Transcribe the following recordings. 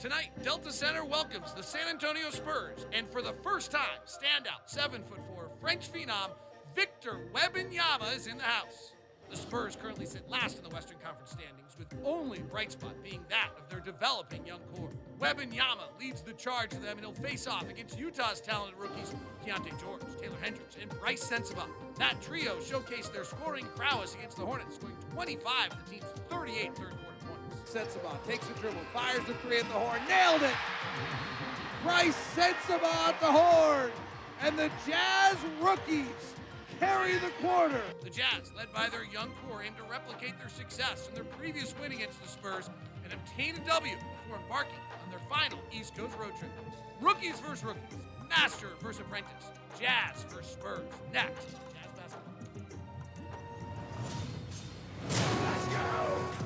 Tonight, Delta Center welcomes the San Antonio Spurs, and for the first time, standout seven foot four French phenom Victor Wembanyama is in the house. The Spurs currently sit last in the Western Conference standings, with only bright spot being that of their developing young core. Wembanyama leads the charge for them, and he'll face off against Utah's talented rookies Keyonte George, Taylor Hendricks, and Brice Sensabaugh. That trio showcased their scoring prowess against the Hornets, scoring 25 of the team's 38 third. Sensabaugh takes the dribble, fires the three at the horn, nailed it! Brice Sensabaugh at the horn, and the Jazz rookies carry the quarter. The Jazz, led by their young core, aim to replicate their success in their previous win against the Spurs and obtain a W before embarking on their final East Coast road trip. Rookies versus rookies, Master versus Apprentice, Jazz versus Spurs. Next,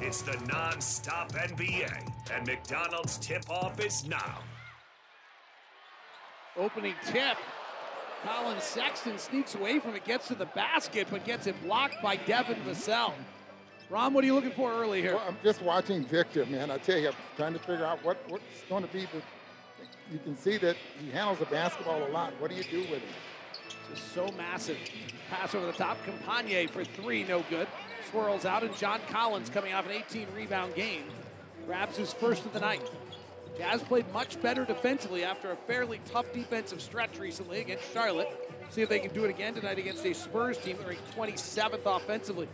It's the non-stop NBA, and McDonald's tip-off is now. Opening tip. Collin Sexton sneaks away from it, gets to the basket, but gets it blocked by Devin Vassell. Ron, what are you looking for early here? Well, I'm just watching Victor, man. I tell you, I'm trying to figure out what, what's going to be the. You can see that he handles the basketball a lot. What do you do with him? Just so massive. Pass over the top. Champagnie for three, no good. Swirls out, and John Collins coming off an 18 rebound game. Grabs his first of the night. Jazz played much better defensively after a fairly tough defensive stretch recently against Charlotte. See if they can do it again tonight against a Spurs team that ranked 27th offensively.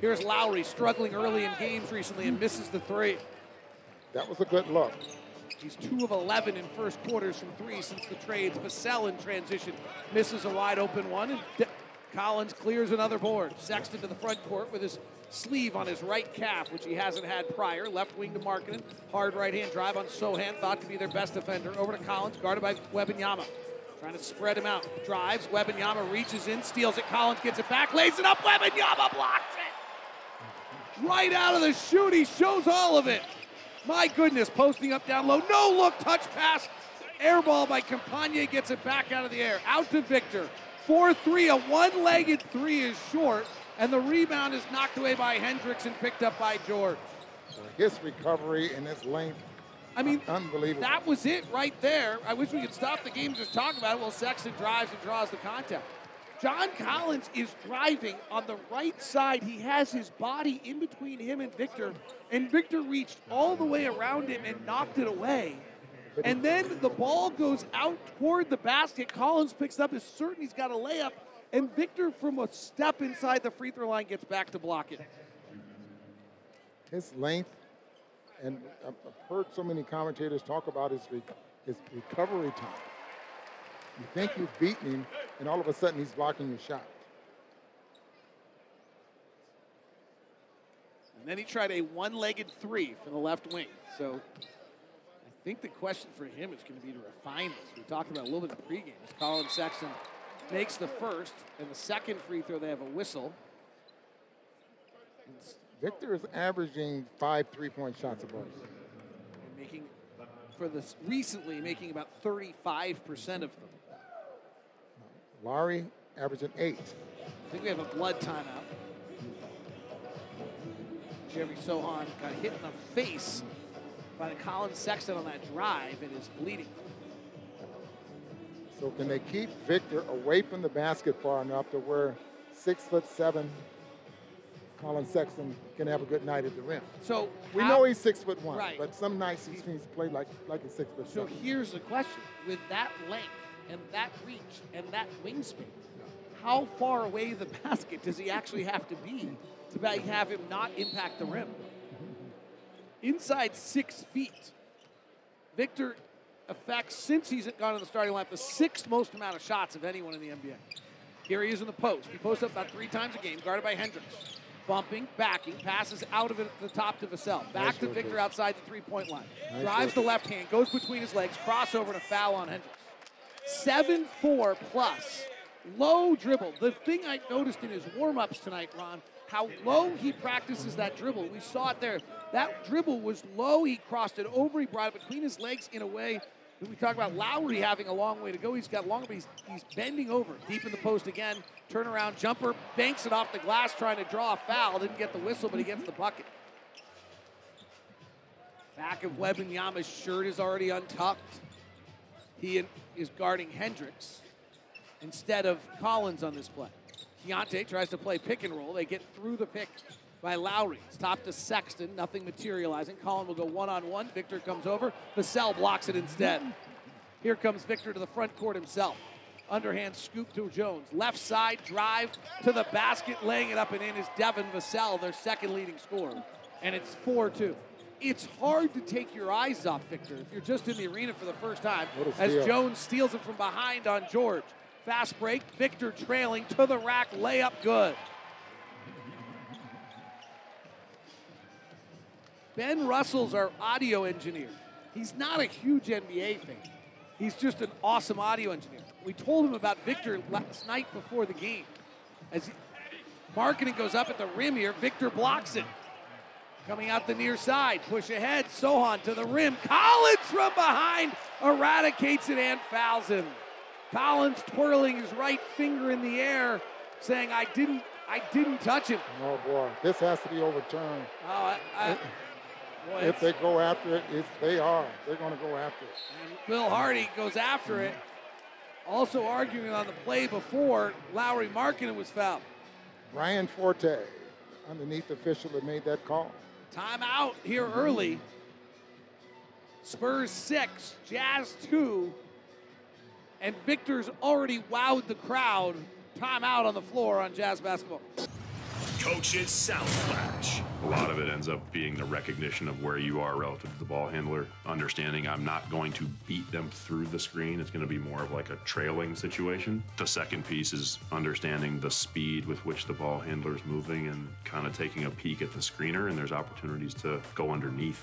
Here's Lauri struggling early in games recently and misses the three. That was a good look. He's 2 of 11 in first quarters from three since the trades. Vassell in transition misses a wide open one, and Collins clears another board. Sexton to the front court with his sleeve on his right calf, which he hasn't had prior. Left wing to Markkanen. Hard right hand drive on Sochan, thought to be their best defender. Over to Collins, guarded by Wembanyama. Trying to spread him out. Drives. Wembanyama reaches in, steals it. Collins gets it back, lays it up. Wembanyama blocks it. Right out of the chute, he shows all of it. My goodness, posting up down low. No look, touch pass. Air ball by Champagnie gets it back out of the air. Out to Victor. 4 3. A one legged three is short, and the rebound is knocked away by Hendricks and picked up by George. His recovery and his length, I mean, unbelievable. that was it right there. I wish we could stop the game and just talk about it. Well, Sexton drives and draws the contact. John Collins is driving on the right side. He has his body in between him and Victor, and Victor reached all the way around him and knocked it away. And then the ball goes out toward the basket. Collins picks up, is certain he's got a layup, and Victor, from a step inside the free throw line, gets back to block it. his length, and I've I've heard so many commentators talk about his, re- his recovery time. You think you've beaten him, and all of a sudden he's blocking your shot. And then he tried a one legged three from the left wing. So I think the question for him is going to be to refine this. We talked about a little bit in the pregame. As Collin Sexton makes the first, and the second free throw, they have a whistle. Victor is averaging five three-point shots a and making, for this recently, making about 35% of them. Lauri averaging eight. I think we have a blood timeout. Jeremy Sohan got hit in the face by the Collin Sexton on that drive and is bleeding. So can they keep Victor away from the basket far enough to where six foot seven Collin Sexton can have a good night at the rim? So We how- know he's six foot one, Right. but some nights he seems to play like like a six foot So seven. here's the question: With that length and that reach and that wingspan, how far away the basket does he actually have to be to have him not impact the rim? Inside six feet, Victor affects since he's gone to the starting lineup the sixth most amount of shots of anyone in the NBA. Here he is in the post. He posts up about three times a game, guarded by Hendricks. bumping, backing, passes out of it at the top to Vassell. Back Nice to Victor outside the three-point line. Nice Drives work. the left hand, goes between his legs, crossover and a foul on Hendricks. 7-4 plus. Low dribble. The thing I noticed in his warm-ups tonight, Ron, how low he practices that dribble. We saw it there. That dribble was low. He crossed it over. He brought it between his legs in a way we talk about Lauri having a long way to go. He's got longer, but he's, he's bending over deep in the post again. Turnaround jumper, banks it off the glass, trying to draw a foul. Didn't get the whistle, but he gets the bucket. Back of Wembanyama's shirt is already untucked. He is guarding Hendricks instead of Collins on this play. Keyonte tries to play pick and roll. They get through the pick by Lauri. It's top to Sexton, nothing materializing. Collin will go one on one. Victor comes over. Vassell blocks it instead. Here comes Victor to the front court himself. Underhand scoop to Jones. Left side drive to the basket, laying it up and in is Devin Vassell, their second leading scorer. And it's 4 2. It's hard to take your eyes off Victor if you're just in the arena for the first time. As. Jones steals it from behind on George. Fast break, Victor trailing to the rack, layup good. Ben Russell's our audio engineer. He's not a huge NBA fan. He's just an awesome audio engineer. We told him about Victor last night before the game. As he, marketing goes up at the rim here, Victor blocks it. Coming out the near side, push ahead, Sochan to the rim. Collins from behind eradicates it and fouls him. Collins twirling his right finger in the air, saying, "I didn't, I didn't touch him." Oh boy, this has to be overturned. Oh, I, I, boy, If they go after it, they are. They're going to go after it. And Will Hardy goes after it. Also arguing on the play before Lauri Markkanen was fouled. Brian Forte, underneath the official that made that call. Timeout here early. Spurs six, Jazz two, and Victor's already wowed the crowd. Timeout on the floor on Jazz basketball. Coach's Sound Flash. A lot of it ends up being the recognition of where you are relative to the ball handler, understanding I'm not going to beat them through the screen. It's going to be more of like a trailing situation. The second piece is understanding the speed with which the ball handler is moving and kind of taking a peek at the screener, and there's opportunities to go underneath.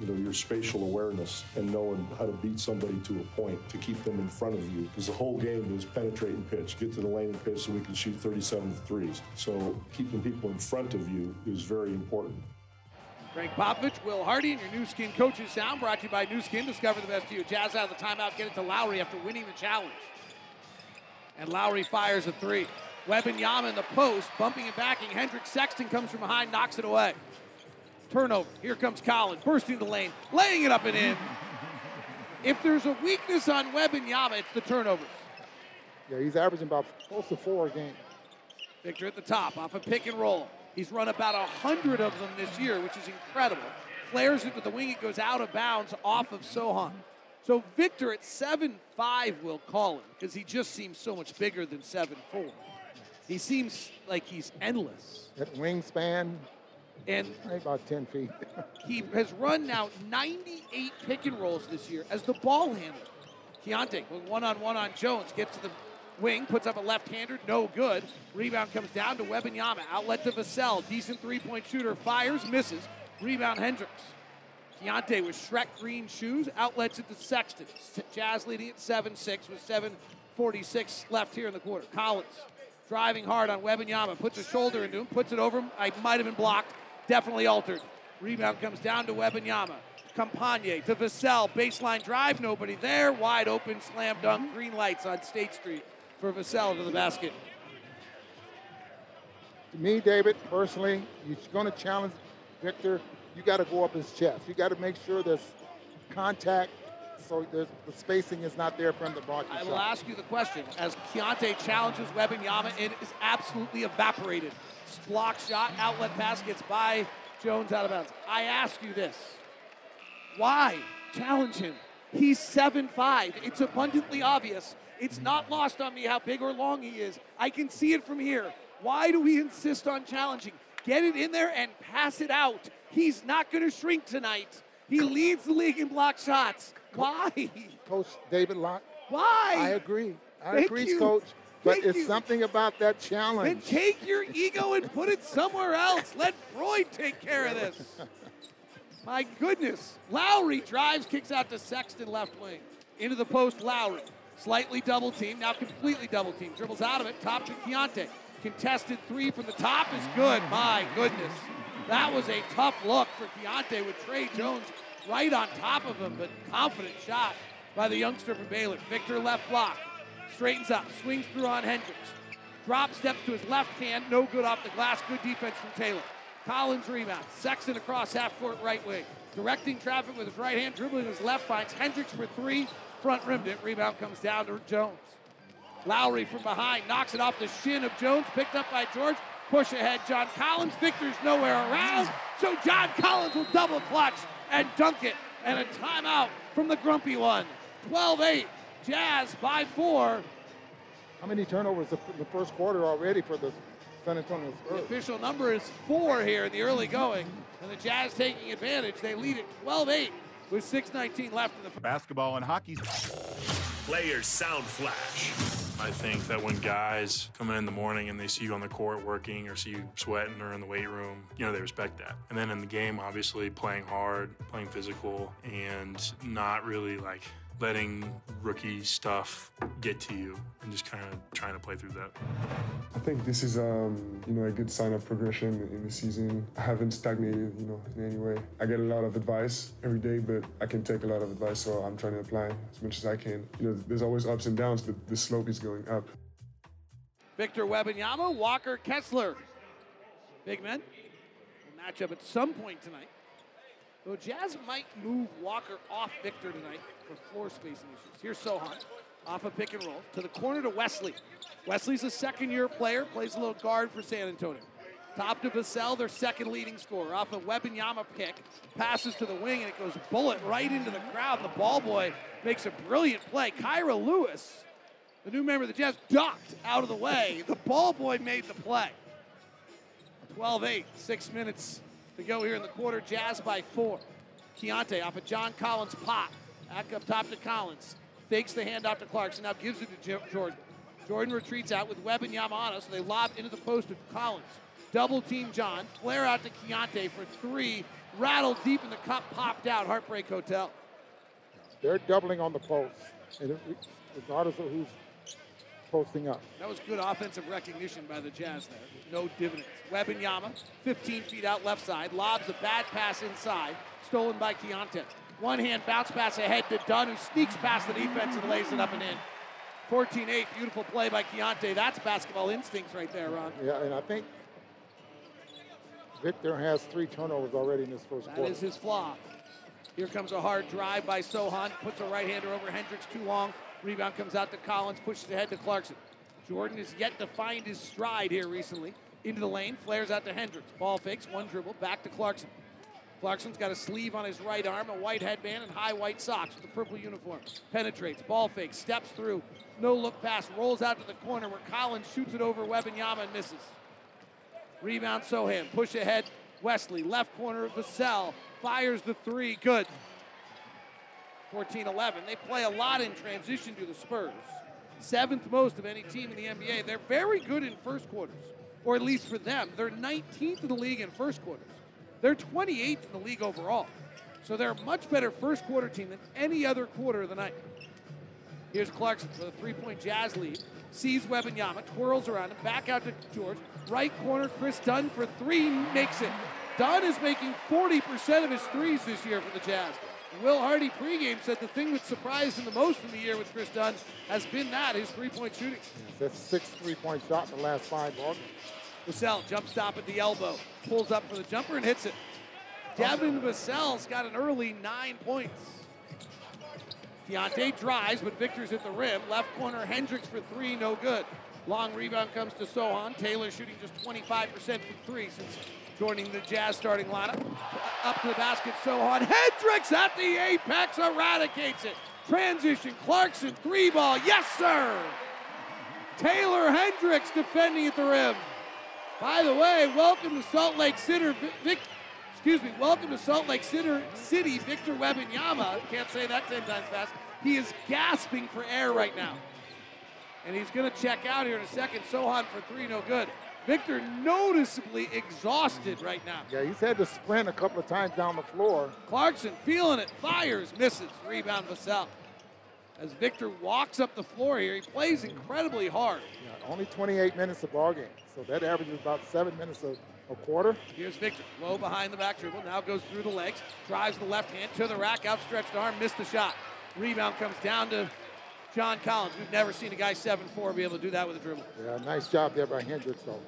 you know, your spatial awareness and knowing how to beat somebody to a point to keep them in front of you. Because the whole game is penetrate and pitch, get to the lane and pitch so we can shoot 37 threes. So keeping people in front of you is very important. Gregg Popovich, Will Hardy, and your Nu Skin coaches sound brought to you by Nu Skin. Discover the best of you. Jazz out of the timeout, get it to Lauri after winning the challenge. And Lauri fires a three. Yama in the post, bumping and backing. Hendrick Sexton comes from behind, knocks it away. Turnover. Here comes Collins, bursting the lane, laying it up and in. if there's a weakness on Yama, it's the turnovers. Yeah, he's averaging about close to four a game. Victor at the top, off a pick and roll. He's run about a hundred of them this year, which is incredible. Flares it to the wing, it goes out of bounds off of Sochan. So Victor at 7-5 will call him because he just seems so much bigger than 7-4. He seems like he's endless. That wingspan, And ain't about 10 feet. he has run now 98 pick and rolls this year as the ball handler. Keyonte with one on one on Jones gets to the wing, puts up a left hander, no good. Rebound comes down to Wembanyama. Outlet to Vassell. Decent three point shooter. Fires, misses. Rebound Hendricks. Keyonte with Shrek green shoes. Outlets it to Sexton. Jazz leading at 7 6 with 7.46 left here in the quarter. Collins driving hard on Wembanyama. Puts a shoulder into him. Puts it over him. I might have been blocked. Definitely altered. Rebound comes down to Wembanyama. Champagnie to Vassell. Baseline drive. Nobody there. Wide open. Slam dunk. Green lights on State Street for Vassell to the basket. to me, David, personally, you're going to challenge Victor. You got to go up his chest. You got to make sure there's contact so there's, the spacing is not there for him to block I will shot. ask you the question. As Keyonte challenges Wembanyama, it is absolutely evaporated. Block shot, outlet pass gets by Jones out of bounds. I ask you this. Why challenge him? He's 7-5. It's abundantly obvious. It's not lost on me how big or long he is. I can see it from here. Why do we insist on challenging? Get it in there and pass it out. He's not going to shrink tonight. He leads the league in block shots. Why? Coach David Locke, Why? I agree. I Thank agree, you. Coach. But Thank it's you. something about that challenge. Then take your ego and put it somewhere else. Let Freud take care of this. My goodness. Lauri drives, kicks out to Sexton left wing. Into the post, Lauri. Slightly double team, now completely double team. Dribbles out of it, top to Keyonte. Contested three from the top is good. My goodness. That was a tough look for Keyonte with Tre Jones right on top of him, but confident shot by the youngster from Baylor. Victor left block. Straightens up, swings through on Hendricks. Drop steps to his left hand, no good off the glass. Good defense from Taylor. Collins rebound. Sexton across half court right wing. Directing traffic with his right hand, dribbling his left, finds Hendricks for three. Front rimmed it. Rebound comes down to Jones. Lauri from behind knocks it off the shin of Jones, picked up by George. Push ahead, John Collins. Victor's nowhere around, so John Collins will double clutch and dunk it. And a timeout from the grumpy one. 12 8. Jazz by four. How many turnovers in the first quarter already for the San Antonio The Spurs? official number is four here in the early going, and the Jazz taking advantage. They lead it 12 8 with 6.19 left in the Basketball and hockey. Players Sound Flash. I think that when guys come in in the morning and they see you on the court working or see you sweating or in the weight room, you know, they respect that. And then in the game, obviously playing hard, playing physical, and not really like letting rookie stuff get to you and just kind of trying to play through that. I think this is, um, you know, a good sign of progression in the season. I haven't stagnated, you know, in any way. I get a lot of advice every day, but I can take a lot of advice, so I'm trying to apply as much as I can. You know, there's always ups and downs, but the slope is going up. Victor Wembanyama, Walker Kessler. Big men. Will match up at some point tonight. Though Jazz might move Walker off Victor tonight for floor spacing issues. Here's Sochan off a pick and roll to the corner to Wesley. Wesley's a second year player, plays a little guard for San Antonio. Top to Vassell, their second leading scorer. Off a Wembanyama pick, passes to the wing, and it goes bullet right into the crowd. The ball boy makes a brilliant play. Kira Lewis, the new member of the Jazz, ducked out of the way. The ball boy made the play. 12 8, six minutes to go here in the quarter. Jazz by four. Keyonte off a John Collins pop. Back up top to Collins. Fakes the handoff to Clarkson. Now gives it to Jordan. Jordan retreats out with Wembanyama, so they lob into the post to Collins. Double team John. Flare out to Keyonte for three. Rattled deep in the cup, popped out. Heartbreak Hotel. They're doubling on the post, and regardless of who's posting up. That was good offensive recognition by the Jazz there. No dividends. Wembanyama, 15 feet out left side, lobs a bad pass inside, stolen by Keyonte. One hand bounce pass ahead to Dunn, who sneaks past the defense and lays it up and in. 14-8, beautiful play by Keyonte. That's basketball instincts right there, Ron. Yeah, and I think Victor has three turnovers already in this first That quarter. is his flaw. Here comes a hard drive by Sochan. Puts a right-hander over Hendricks too long. Rebound comes out to Collins. Pushes ahead to Clarkson. Jordan has yet to find his stride here recently. Into the lane. Flares out to Hendricks. Ball fakes. One dribble. Back to Clarkson. Clarkson's got a sleeve on his right arm, a white headband, and high white socks with a purple uniform. Penetrates. Ball fakes. Steps through. No look pass. Rolls out to the corner where Collins shoots it over Wembanyama and misses. Rebound Sochan. Push ahead. Wesley. Left corner. Of Vassell. Fires the three. Good. 14 11. They play a lot in transition to the Spurs. Seventh most of any team in the NBA. They're very good in first quarters, or at least for them. They're 19th in the league in first quarters. They're 28th in the league overall. So they're a much better first quarter team than any other quarter of the night. Here's Clarkson for the three-point Jazz lead. Sees Wembanyama, twirls around him, back out to George. Right corner, Kris Dunn for three, makes it. Dunn is making 40% of his threes this year for the Jazz. Will Hardy pregame said the thing that surprised him the most in the year with Kris Dunn has been that, his three-point shooting. That's six three-point shots in the last five ball. Vassell, jump stop at the elbow, pulls up for the jumper and hits it. Devin Vassell's got an early nine points. Keyonte drives, but Victor's at the rim. Left corner, Hendricks for three, no good. Long rebound comes to Sochan. Taylor shooting just 25% from three since joining the Jazz starting lineup. Up to the basket, so Sochan. Hendricks at the apex, eradicates it. Transition, Clarkson, three ball, yes sir! Taylor Hendricks defending at the rim. By the way, welcome to Salt Lake City, Vic, excuse me, welcome to Salt Lake City, City Victor Wembanyama. Can't say that 10 times fast. He is gasping for air right now. And he's going to check out here in a second. Sochan for three, no good. Victor noticeably exhausted right now. Yeah, he's had to sprint a couple of times down the floor. Clarkson feeling it, fires, misses. Rebound Vassell. As Victor walks up the floor here, he plays incredibly hard. Yeah, only 28 minutes of ball game, so that averages about seven minutes a, a quarter. Here's Victor, low behind the back dribble, now goes through the legs, drives the left hand to the rack, outstretched arm, missed the shot. Rebound comes down to John Collins. We've never seen a guy 7'4 be able to do that with a dribble. Yeah, nice job there by Hendricks, though.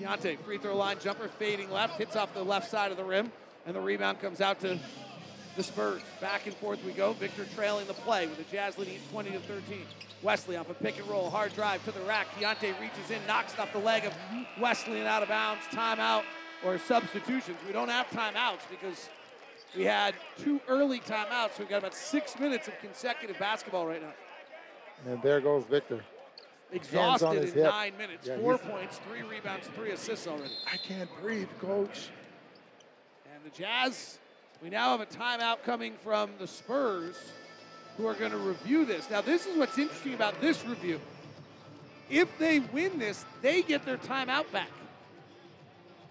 Keyonte, free throw line jumper, fading left, hits off the left side of the rim, and the rebound comes out to the Spurs. Back and forth we go. Victor trailing the play with the Jazz leading 20 to 13. Wesley off a pick and roll, hard drive to the rack. Keyonte reaches in, knocks it off the leg of Wesley and out of bounds. Timeout or substitutions. We don't have timeouts because we had two early timeouts. So we've got about six minutes of consecutive basketball right now. And there goes Victor. Exhausted in hip. nine minutes. Yeah, Four points, three rebounds, three assists already. I can't breathe, coach. And the Jazz, we now have a timeout coming from the Spurs who are going to review this. Now, this is what's interesting about this review. If they win this, they get their timeout back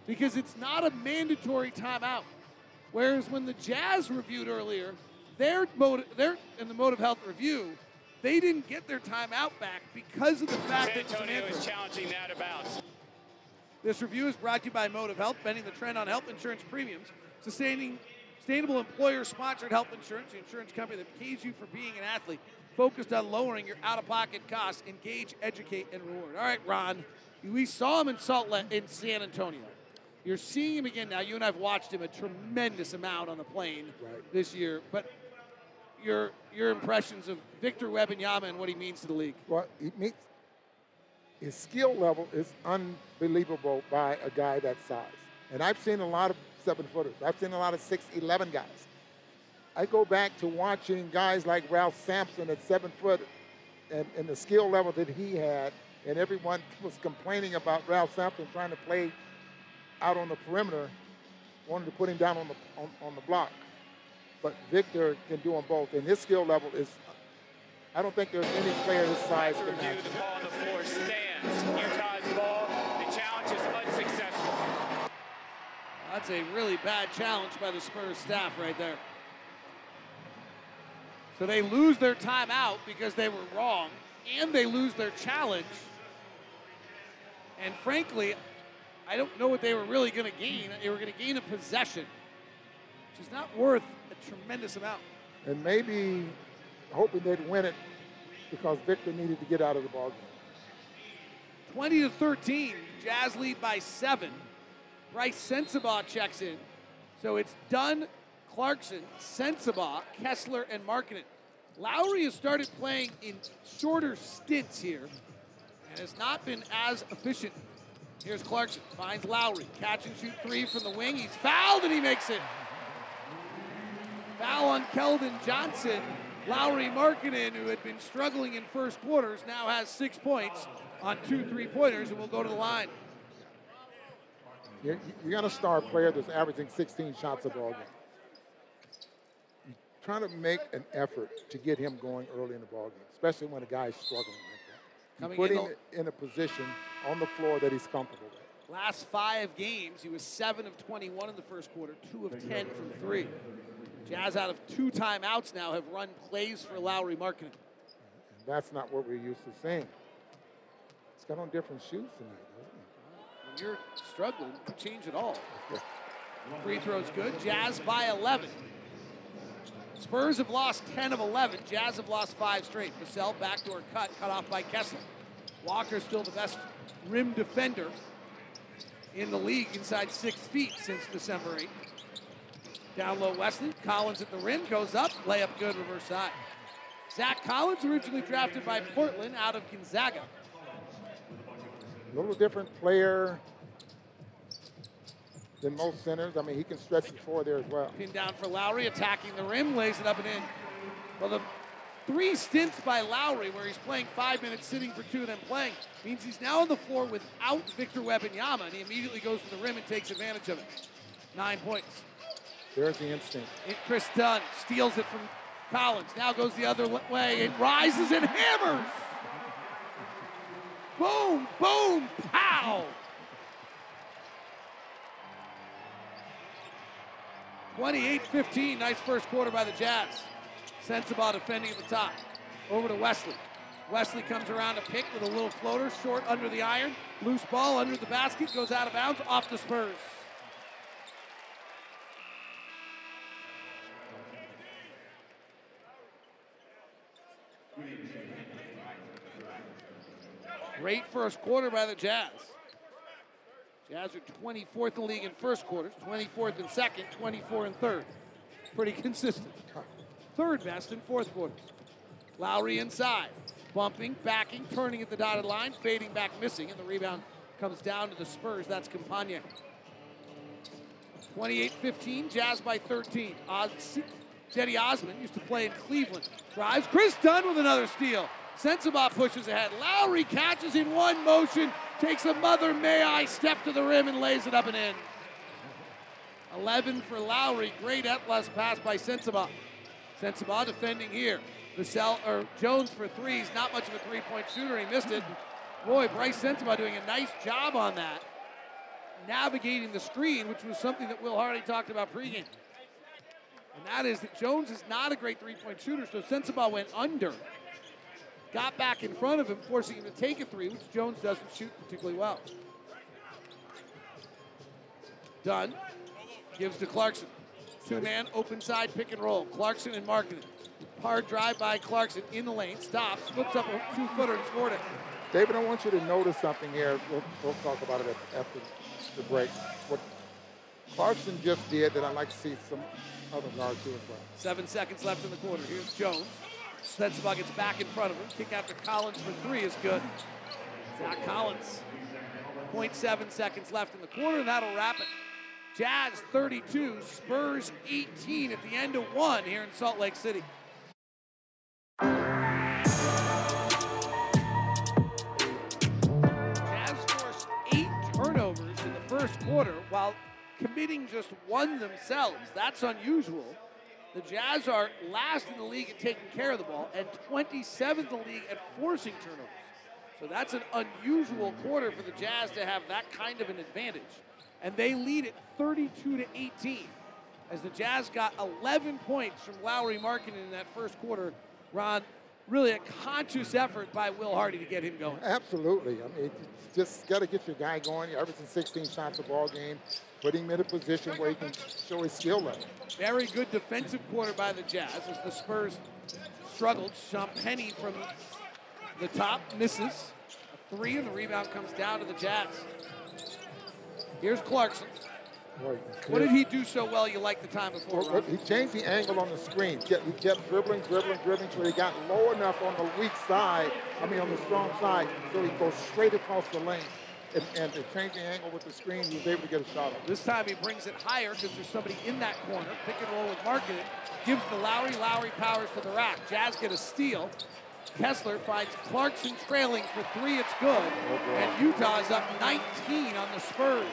because it's not a mandatory timeout. Whereas when the Jazz reviewed earlier, their mode, their in the mode of health review, they didn't get their timeout back because of the fact that it was Antonio mandatory. is challenging that about. This review is brought to you by Mode of Health, bending the trend on health insurance premiums, sustaining sustainable employer-sponsored health insurance, the insurance company that pays you for being an athlete, focused on lowering your out-of-pocket costs. Engage, educate, and reward. All right, Ron, we saw him in Salt Lake, in San Antonio. You're seeing him again now. You and I've watched him a tremendous amount on the plane this year, but your your impressions of Victor Wembanyama and what he means to the league. Well, he meets his skill level is unbelievable by a guy that size. And I've seen a lot of seven footers. I've seen a lot of six eleven guys. I go back to watching guys like Ralph Sampson at seven foot and, and the skill level that he had, and everyone was complaining about Ralph Sampson trying to play out on the perimeter, wanted to put him down on the on, on the block. But Victor can do them both, and his skill level is I don't think there's any player his size can Review, match. the ball on the floor stands. Utah's ball. The challenge is unsuccessful. That's a really bad challenge by the Spurs staff right there. So they lose their timeout because they were wrong, and they lose their challenge. And frankly, I don't know what they were really going to gain. They were going to gain a possession, which is not worth a tremendous amount. and maybe hoping they'd win it because Victor needed to get out of the ball game. 20 to 13, Jazz lead by seven. Brice Sensabaugh checks in. So it's Dunn, Clarkson, Sensabaugh, Kessler, and Markkanen. Lauri has started playing in shorter stints here and has not been as efficient. Here's Clarkson, finds Lauri, catch and shoot three from the wing. He's fouled and he makes it. Foul on Keldon Johnson. Lauri Markkanen, who had been struggling in first quarters, now has six points on two three-pointers and will go to the line. You, you got a star player that's averaging 16 shots a ball game. You're trying to make an effort to get him going early in the ball game, especially when a guy's struggling like that. Coming you put in him in a position on the floor that he's comfortable with. Last five games, he was 7 of 21 in the first quarter, 2 of 10 from 3. Jazz out of two timeouts now have run plays for Lauri Markkanen. And that's not what we're used to seeing. He's got on different shoes tonight, doesn't When you're struggling, change it all. Free throws good. Jazz by 11. Spurs have lost 10 of 11. Jazz have lost five straight. Vassell backdoor cut, cut off by Kessler. Walker still the best rim defender in the league inside six feet since December 8th. Down low Wesley. Collins at the rim, goes up, layup good, reverse side. Zach Collins, originally drafted by Portland out of Gonzaga. A little different player than most centers. I mean, he can stretch the floor there as well. Pin down for Lauri, attacking the rim, lays it up and in. Well, the three stints by Lauri, where he's playing five minutes, sitting for two, and then playing, means he's now on the floor without Victor Wembanyama, and he immediately goes to the rim and takes advantage of it. Nine points. There's the instinct. And Kris Dunn steals it from Collins. Now goes the other way and rises and hammers. Boom, boom, pow. 28-15, nice first quarter by the Jazz. Sensabaugh defending at the top. Over to Wesley. Wesley comes around to pick with a little floater, short under the iron. Loose ball under the basket, goes out of bounds, off the Spurs. Great first quarter by the Jazz. Jazz are 24th in the league in first quarters, 24th in second, 24 in third. Pretty consistent. Third best in fourth quarters. Lauri inside, bumping, backing, turning at the dotted line, fading back, missing, and the rebound comes down to the Spurs. That's Champagnie. 28-15, Jazz by 13. Oz- Cedi Osman used to play in Cleveland. Drives, Kris Dunn with another steal. Sensabaugh pushes ahead. Lauri catches in one motion, takes a mother may I step to the rim and lays it up and in. 11 for Lauri. Great Etlas pass by Sensabaugh. Sensabaugh defending here. Vassell or Jones for threes. Not much of a three-point shooter. He missed it. Boy, Brice Sensabaugh doing a nice job on that. Navigating the screen, which was something that Will Hardy talked about pregame. And that is that Jones is not a great three-point shooter, so Sensabaugh went under got back in front of him, forcing him to take a three, which Jones doesn't shoot particularly well. Dunn gives to Clarkson. Two man open side pick and roll. Clarkson and Markkanen. Hard drive by Clarkson in the lane, stops, flips up a two footer and scored it. David, I want you to notice something here. We'll, we'll talk about it after the break. What Clarkson just did that I'd like to see some other guards do as well. Seven seconds left in the quarter. Here's Jones. Sensabaugh gets back in front of him. Kick out to Collins for three is good. Zach Collins. 0.7 seconds left in the quarter, and that'll wrap it. Jazz 32, Spurs 18 at the end of one here in Salt Lake City. Jazz forced eight turnovers in the first quarter while committing just one themselves. That's unusual. The Jazz are last in the league at taking care of the ball and 27th in the league at forcing turnovers. So that's an unusual quarter for the Jazz to have that kind of an advantage. And they lead it 32 to 18 as the Jazz got 11 points from Lauri Markkanen in that first quarter. Ron, really a conscious effort by Will Hardy to get him going. Absolutely. I mean, just got to get your guy going. You're 16 shots a ball game. putting him in a position where he can show his skill level. Very good defensive quarter by the Jazz as the Spurs struggled. Penny from the top misses. A three, and the rebound comes down to the Jazz. Here's Clarkson. What did he do so well you like the time before, Well, He changed the angle on the screen. He kept dribbling, dribbling, dribbling until he got low enough on the weak side, I mean on the strong side, so he goes straight across the lane. And, and to change the angle with the screen, he was able to get a shot off. This time he brings it higher because there's somebody in that corner. Pick and roll with Markkanen. Gives the Lauri. Lauri powers to the rack. Jazz get a steal. Kessler finds Clarkson trailing for three. It's good. Oh, and Utah is up 19 on the Spurs.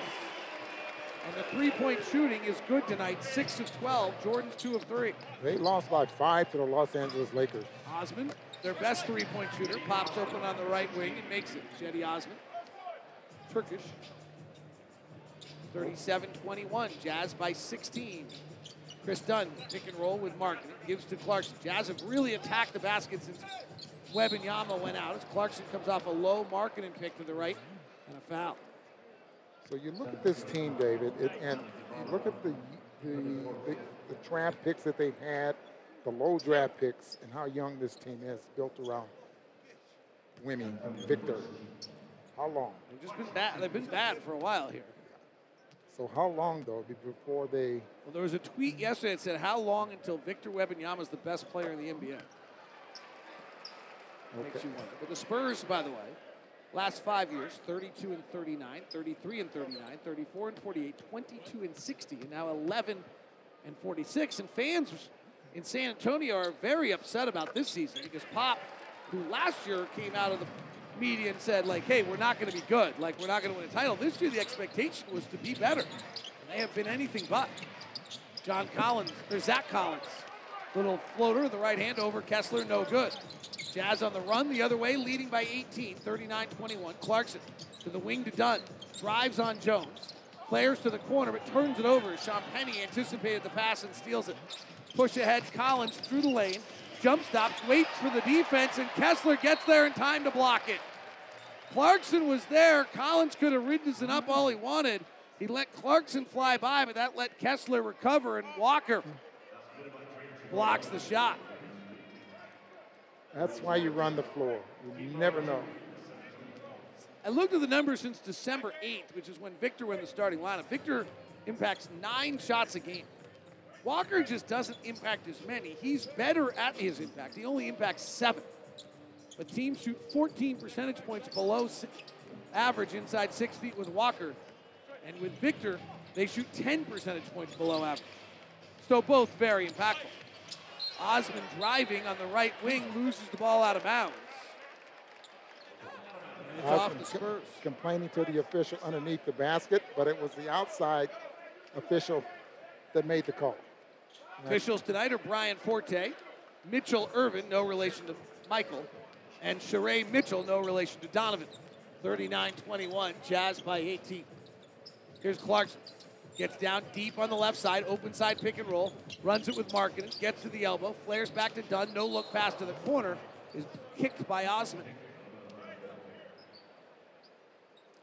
And the three-point shooting is good tonight. Six of 12. Jordan's two of three. They lost by five to the Los Angeles Lakers. Osman, their best three-point shooter, pops open on the right wing and makes it. Cedi Osman. Turkish. 37-21. Jazz by 16. Kris Dunn, pick and roll with Markin. Gives to Clarkson. Jazz have really attacked the basket since Wembanyama went out. As Clarkson comes off a low marketing pick to the right and a foul. So you look at this team, David, it, and you look at the, the, the, the draft picks that they've had, the low draft picks, and how young this team is built around women Victor. How long? They've just been bad. They've been bad for a while here. So how long though before they? Well, there was a tweet yesterday that said, "How long until Victor Wembanyama is the best player in the NBA?" Makes you wonder. But the Spurs, by the way, last five years, 32 and 39, 33 and 39, 34 and 48, 22 and 60, and now 11 and 46. And fans in San Antonio are very upset about this season because Pop, who last year came out of the media and said, like, hey, we're not going to be good. Like, we're not going to win a title. This year, the expectation was to be better. And they have been anything but. John Collins, or Zach Collins, little floater, the right hand over Kessler, no good. Jazz on the run the other way, leading by 18, 39 21. Clarkson to the wing to Dunn. Drives on Jones. Flares to the corner, but turns it over. Sean Penny anticipated the pass and steals it. Push ahead, Collins through the lane. Jump stops, waits for the defense, and Kessler gets there in time to block it. Clarkson was there. Collins could have ridden up all he wanted. He let Clarkson fly by, but that let Kessler recover, and Walker blocks the shot. That's why you run the floor. You never know. I looked at the numbers since December 8th, which is when Victor went in the starting lineup. Victor impacts nine shots a game. Walker just doesn't impact as many. He's better at his impact. He only impacts seven. But teams shoot 14 percentage points below average inside six feet with Walker. And with Victor, they shoot 10 percentage points below average. So both very impactful. Osman driving on the right wing loses the ball out of bounds. It's off the Spurs. complaining to the official underneath the basket, but it was the outside official that made the call. Officials tonight are Brian Forte, Mitchell Irvin, no relation to Michael, and Sheree Mitchell, no relation to Donovan. 39 21, Jazz by 18. Here's Clarkson. Gets down deep on the left side, open side pick and roll, runs it with Markkanen, gets to the elbow, flares back to Dunn, no look pass to the corner, is kicked by Osman.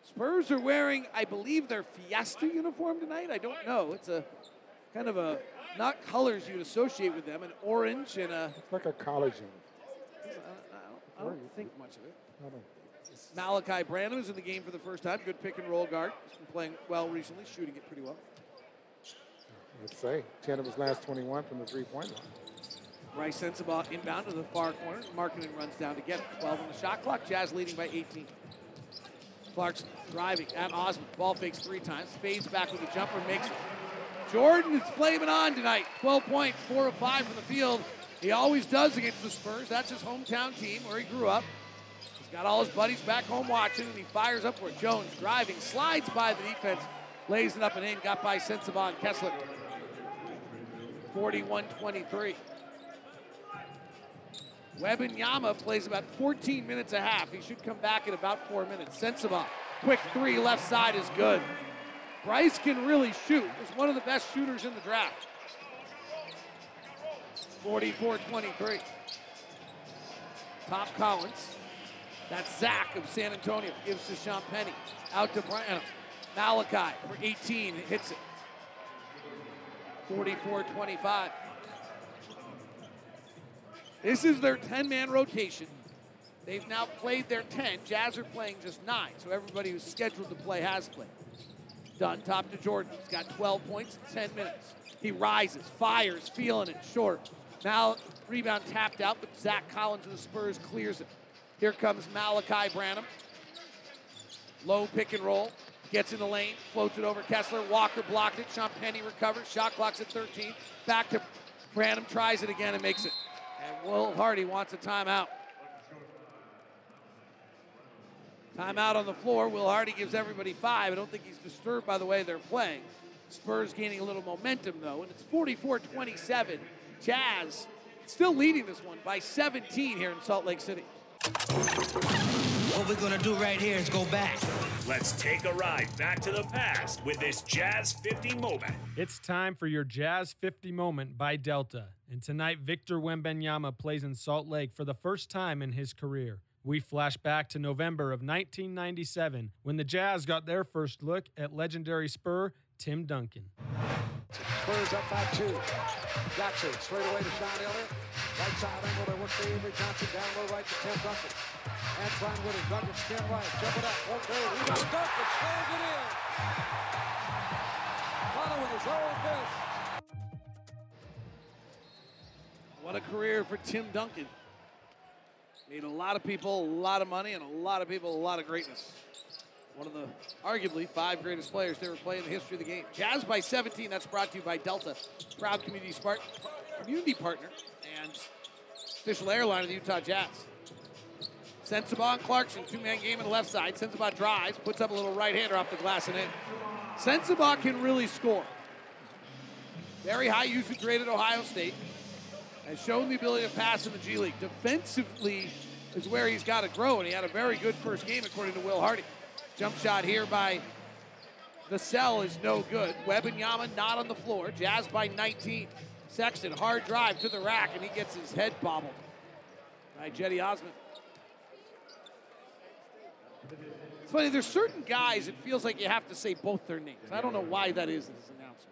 Spurs are wearing, I believe, their Fiesta uniform tonight. I don't know. It's a kind of a not colors you'd associate with them, an orange and a. It's like a college. I don't, I don't think much of it. Malaki Branham is in the game for the first time. Good pick and roll guard. He's been playing well recently, shooting it pretty well. Let's say 10 of his last 21 from the three-point line. Brice Sensabaugh inbound to the far corner. Markkanen runs down to get it. 12 on the shot clock. Jazz leading by 18. Clarkson driving at Osman. Ball fakes three times. Fades back with a jumper. Makes it. Jordan is flaming on tonight. 12 points, 4 of 5 from the field. He always does against the Spurs. That's his hometown team where he grew up. He's got all his buddies back home watching, and he fires up for. Jones driving, slides by the defense, lays it up and in. Got by Sensabaugh and Kessler. 41-23. Wembanyama plays about 14 minutes a half. He should come back in about four minutes. Sensabaugh, quick three, left side is good. Brice can really shoot. He's one of the best shooters in the draft. 44-23. Top Collins. That's Zach of San Antonio. Gives to Sean Penny. Out to Brian. Uh, Malaki for 18. Hits it. 44-25. This is their 10-man rotation. They've now played their 10. Jazz are playing just nine, so everybody who's scheduled to play has played. Done top to Jordan. He's got 12 points, in 10 minutes. He rises, fires, feeling it, short. Now rebound tapped out, but Zach Collins of the Spurs clears it. Here comes Malaki Branham. Low pick and roll. Gets in the lane, floats it over Kessler. Walker blocked it. Sean Penny recovers. Shot clock's at 13. Back to Branham, tries it again and makes it. And Will Hardy wants a timeout. Timeout on the floor. Will Hardy gives everybody five. I don't think he's disturbed by the way they're playing. Spurs gaining a little momentum, though, and it's 44 27. Jazz still leading this one by 17 here in Salt Lake City. What we're gonna do right here is go back. Let's take a ride back to the past with this Jazz 50 moment. It's time for your Jazz 50 moment by Delta. And tonight, Victor Wembanyama plays in Salt Lake for the first time in his career. We flash back to November of 1997 when the Jazz got their first look at legendary Spur Tim Duncan. Spurs up by two. Jackson straight away to Sean Elliott. Right side angle, they work to Avery Johnson. Down low right to Tim Duncan. Antoine with it. Duncan skin right. Jump it up. Won't go. Rebound. Duncan slams it in. His own miss. What a career for Tim Duncan. Made a lot of people a lot of money and a lot of people a lot of greatness. One of the arguably five greatest players to ever play in the history of the game. Jazz by 17. That's brought to you by Delta, proud community, smart, community partner and official airline of the Utah Jazz. Sensabaugh and Clarkson, two-man game on the left side. Sensabaugh drives, puts up a little right-hander off the glass and in. Sensabaugh can really score. Very high usage rate at Ohio State. has shown the ability to pass in the G League. Defensively is where he's got to grow, and he had a very good first game according to Will Hardy. Jump shot here by Vassell is no good. Wembanyama not on the floor. Jazz by 19. Sexton, hard drive to the rack, and he gets his head bobbled by Cedi Osman. It's funny, there's certain guys it feels like you have to say both their names. I don't know why that is as an announcer.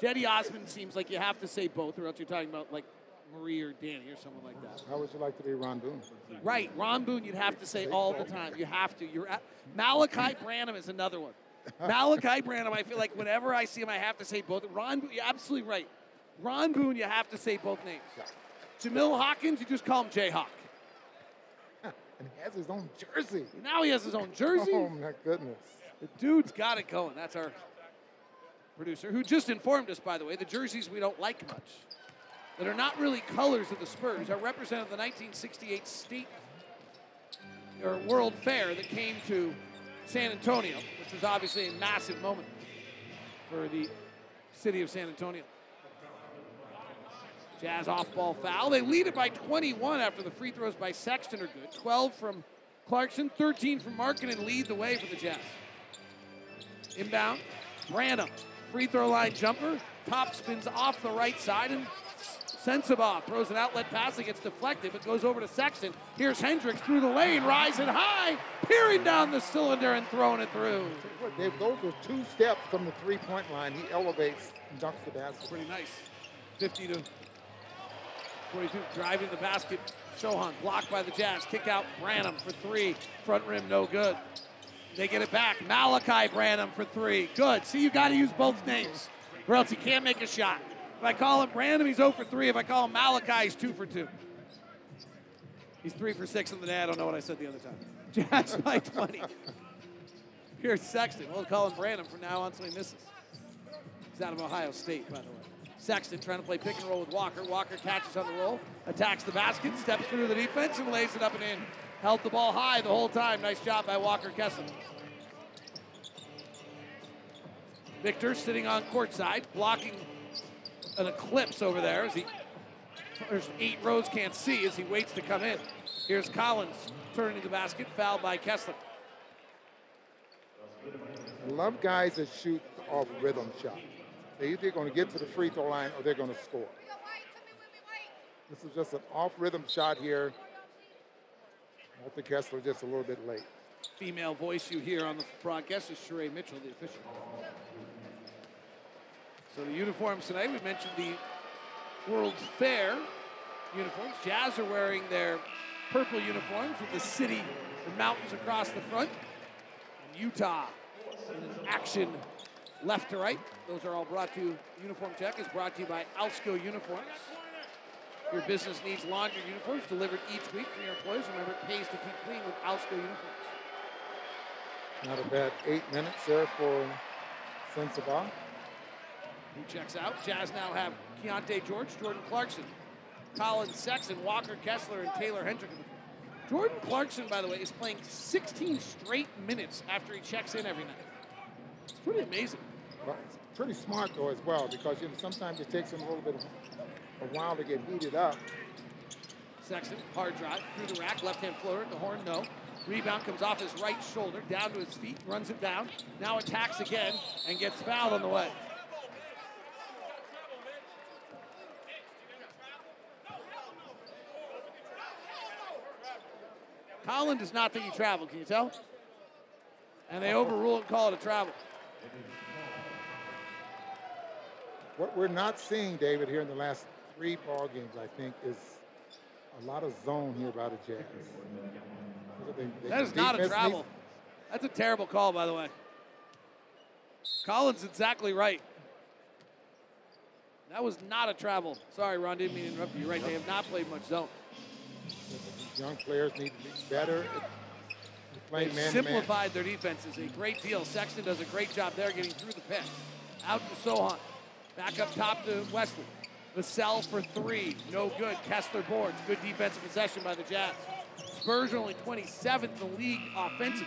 Cedi Osman seems like you have to say both, or else you're talking about like Marie or Danny or someone like that. How would you like to be Ron Boone? Right, Ron Boone, you'd have to say all the time. You have to. You're at, Malaki Branham is another one. Malaki Branham, I feel like whenever I see him, I have to say both. Ron, Boone, you're absolutely right. Ron Boone, you have to say both names. Jamil Hawkins, you just call him Jayhawk. And he has his own jersey. Now he has his own jersey. Oh my goodness. The dude's got it going. That's our producer, who just informed us, by the way, the jerseys we don't like much, that are not really colors of the Spurs, are represented the 1968 State or World Fair that came to San Antonio, which was obviously a massive moment for the city of San Antonio. Jazz off ball foul. They lead it by 21 after the free throws by Sexton are good. 12 from Clarkson, 13 from Markkanen, and lead the way for the Jazz. Inbound, Branham, free throw line jumper, top spins off the right side, and Sensabaugh throws an outlet pass that gets deflected, but goes over to Sexton. Here's Hendricks through the lane, rising high, peering down the cylinder and throwing it through. Dave, those are two steps from the three-point line. He elevates and dunks the basket. Pretty nice. 50 to 42, driving the basket. Sochan blocked by the Jazz. Kick out Branham for three. Front rim, no good. They get it back. Malaki Branham for three. Good. See, you got to use both names, or else he can't make a shot. If I call him Branham, he's 0 for 3. If I call him Malaki, he's 2 for 2. He's 3 for 6 on the day. I don't know what I said the other time. Jazz by 20. Here's Sexton. We'll call him Branham from now on so he misses. He's out of Ohio State, by the way. Sexton trying to play pick and roll with Walker. Walker catches on the roll, attacks the basket, steps through the defense, and lays it up and in. Held the ball high the whole time. Nice job by Walker Kessler. Victor sitting on courtside, blocking an eclipse over there as he there's eight rows can't see as he waits to come in. Here's Collins turning the basket, fouled by Kessler. Love guys that shoot off rhythm shots. They're either going to get to the free throw line or they're going to score. This is just an off rhythm shot here. Walker Kessler just a little bit late. Female voice you hear on the broadcast is Sheree Mitchell, the official. So the uniforms tonight, we mentioned the World's Fair uniforms. Jazz are wearing their purple uniforms with the city and mountains across the front. And Utah in an action left to right. Those are all brought to you. Uniform Check is brought to you by Alsco Uniforms. Your business needs laundry uniforms delivered each week for your employees, remember it pays to keep clean with Alsco Uniforms. Not a bad eight minutes there for Sensabaugh. Who checks out? Jazz now have Keyonte George, Jordan Clarkson, Collin Sexton, Walker Kessler, and Taylor Hendrick. Jordan Clarkson, by the way, is playing 16 straight minutes after he checks in every night. It's pretty amazing. Well, it's pretty smart though as well because you know, sometimes it takes him a little bit of a while to get heated up. Sexton, hard drive through the rack, left hand floater, the horn, no. Rebound comes off his right shoulder, down to his feet, runs it down, now attacks again, and gets fouled on the way. Collin does not think he traveled, can you tell? And they overrule and call it a travel. What we're not seeing, David, here in the last three ball games, I think, is a lot of zone here by the Jazz. They- they- That is not a travel. needs- That's a terrible call, by the way. Collin's exactly right. That was not a travel. Sorry, Ron, didn't mean to interrupt you. You're right. They have not played much zone. Young players need to be better They've man simplified their defenses a great deal. Sexton does a great job there getting through the pick. Out to Sochan. Back up top to Wesley. Vassell for three. No good. Kessler boards. Good defensive possession by the Jazz. Spurs are only 27th in the league offensively.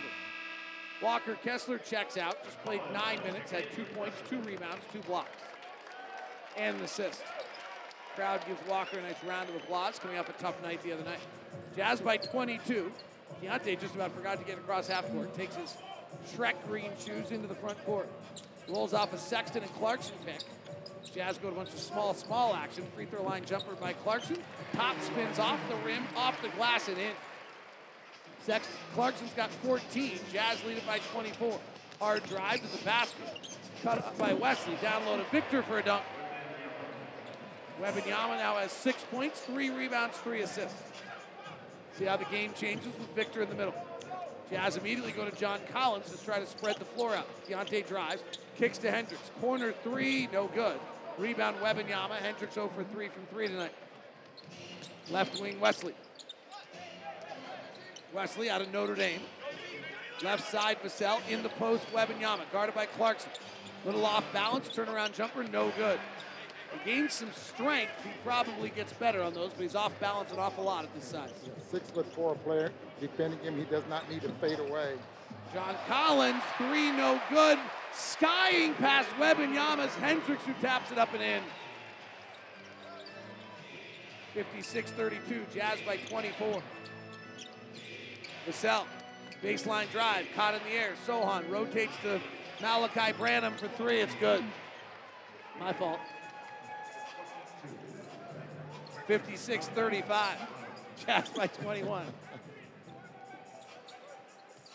Walker Kessler checks out. Just played nine minutes. Had two points, two rebounds, two blocks, and an assist. Crowd gives Walker a nice round of applause coming off a tough night the other night. Jazz by 22. Keyonte just about forgot to get across half court. Takes his Shrek green shoes into the front court. Rolls off a Sexton and Clarkson pick. Jazz go to a bunch of small, small action. Free throw line jumper by Clarkson. Top spins off the rim, off the glass, and in. Sexton, Clarkson's got 14. Jazz lead it by 24. Hard drive to the basket. Cut up by Wesley. Down low to Victor for a dunk. Wembanyama now has six points, three rebounds, three assists. See how the game changes with Victor in the middle. Jazz immediately go to John Collins to try to spread the floor out. Keyonte drives, kicks to Hendricks. Corner three, no good. Rebound Wembanyama. Hendricks 0 for 3 from 3 tonight. Left wing Wesley. Wesley out of Notre Dame. Left side Vassell in the post Wembanyama. Guarded by Clarkson. Little off balance, turnaround jumper, no good. He gains some strength. He probably gets better on those, but he's off balance an awful lot at this size. Six foot four player defending him. He does not need to fade away. John Collins, three no good. Skying past Wembanyama's. Hendricks who taps it up and in. 56-32, Jazz by 24. Vassell, baseline drive, caught in the air. Sochan rotates to Malaki Branham for three. It's good. My fault. 56-35. Jazz by 21.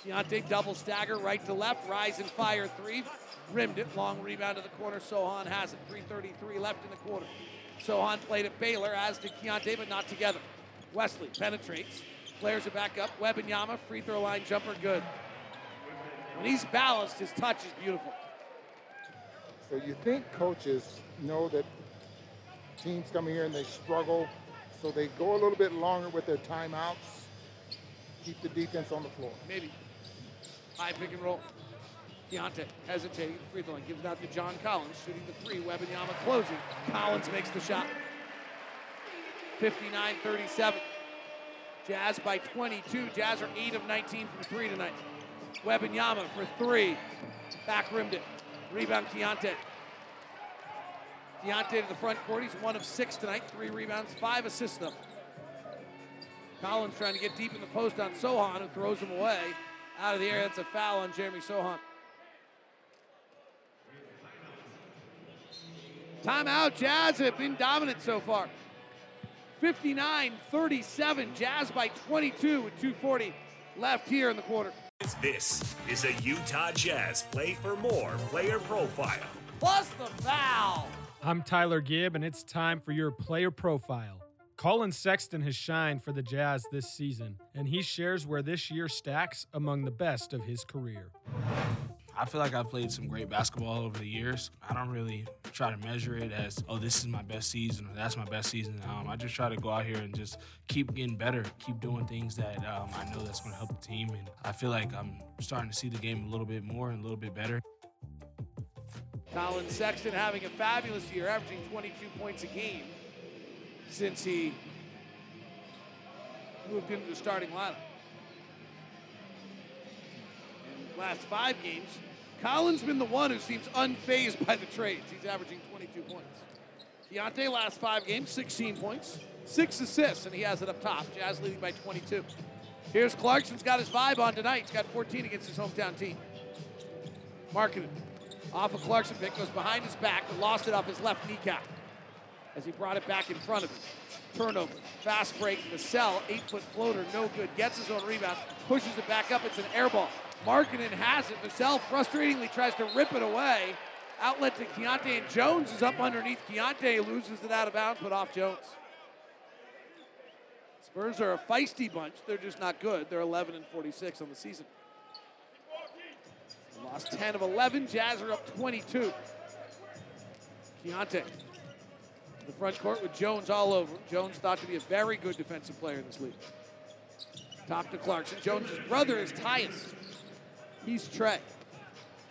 Keyonte double stagger right to left, rise and fire three. Rimmed it, long rebound to the corner. Sochan has it. 3.33 left in the quarter. Sochan played at Baylor, as did Keyonte, but not together. Wesley penetrates, flares it back up. Wembanyama, free throw line jumper, good. When he's balanced, his touch is beautiful. So you think coaches know that teams come here and they struggle, so they go a little bit longer with their timeouts, keep the defense on the floor. Maybe. High pick and roll. Keyonte hesitating. Free throw line gives it out to John Collins, shooting the three. Wembanyama closing. Collins makes the shot. 59-37. Jazz by 22. Jazz are 8 of 19 from three tonight. Wembanyama for three. Back rimmed it. Rebound Keyonte. Keyonte to the front court. He's one of six tonight. Three rebounds, five assists though. Collins trying to get deep in the post on Sochan, who throws him away. Out of the air, that's a foul on Jeremy Sochan. Timeout, Jazz have been dominant so far. 59-37, Jazz by 22 with 240 left here in the quarter. This is a Utah Jazz Play for More player profile. Plus the foul. I'm Tyler Gibb, and it's time for your player profile. Collin Sexton has shined for the Jazz this season, and he shares where this year stacks among the best of his career. I feel like I've played some great basketball over the years. I don't really try to measure it as, oh, this is my best season or that's my best season. Um, I just try to go out here and just keep getting better, keep doing things that um, I know that's going to help the team. And I feel like I'm starting to see the game a little bit more and a little bit better. Collin Sexton having a fabulous year, averaging 22 points a game since he moved into the starting lineup. In the last five games, Collin's been the one who seems unfazed by the trades. He's averaging 22 points. Keyonte, last five games, 16 points, six assists, and he has it up top. Jazz leading by 22. Here's Clarkson's got his vibe on tonight. He's got 14 against his hometown team. Markkanen. Off a Clarkson pick, goes behind his back, but lost it off his left kneecap as he brought it back in front of him. Turnover, fast break, Vassell, eight foot floater, no good. Gets his own rebound, pushes it back up. It's an air ball. Markkanen has it. Vassell frustratingly tries to rip it away. Outlet to Keyonte, and Jones is up underneath. Keyonte loses it out of bounds, but off Jones. Spurs are a feisty bunch. They're just not good. They're 11 and 46 on the season. Lost 10 of 11. Jazz are up 22. Keyonte. The front court with Jones all over. Jones thought to be a very good defensive player in this league. Top to Clarkson. Jones' brother is Tyus. He's Tre.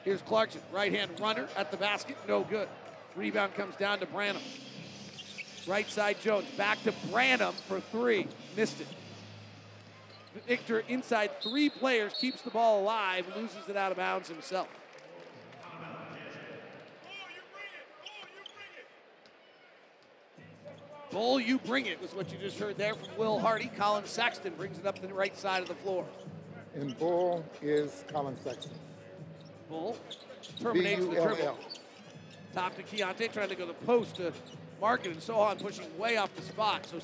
Here's Clarkson, right hand runner at the basket, no good. Rebound comes down to Branham. Right side Jones, back to Branham for three, missed it. Victor inside three players, keeps the ball alive, loses it out of bounds himself. Bull, you bring it, was what you just heard there from Will Hardy. Collin Sexton brings it up the right side of the floor. And Bull is Collin Sexton. Bull terminates the dribble. B-U-L-L. Top to Keyonte, trying to go the post to Market, and Sochan pushing way off the spot. So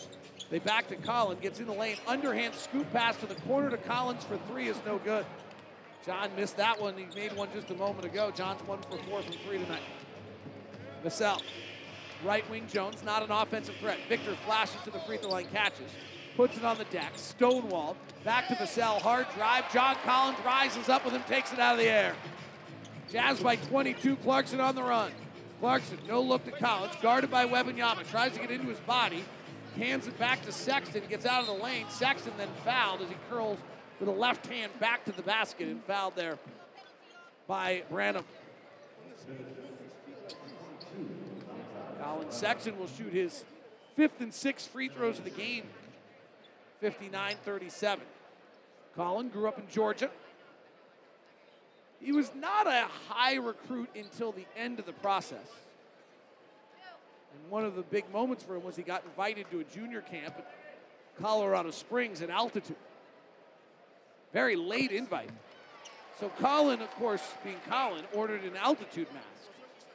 they back to Collin, gets in the lane, underhand scoop pass to the corner to Collins for three is no good. John missed that one. He made one just a moment ago. John's one for four from three tonight. Vassell, right wing Jones, not an offensive threat. Victor flashes to the free throw line, catches, puts it on the deck, Stonewall, back to Vassell, hard drive. John Collins rises up with him, takes it out of the air. Jazz by 22, Clarkson on the run. Clarkson, no look to Collins, guarded by Wembanyama, tries to get into his body, hands it back to Sexton, gets out of the lane. Sexton then fouled as he curls with a left hand back to the basket and fouled there by Branham. Collin Sexton will shoot his fifth and sixth free throws of the game, 59 37. Collin grew up in Georgia. He was not a high recruit until the end of the process. And one of the big moments for him was he got invited to a junior camp at Colorado Springs at altitude. Very late invite. So Collin, of course, being Collin, ordered an altitude mask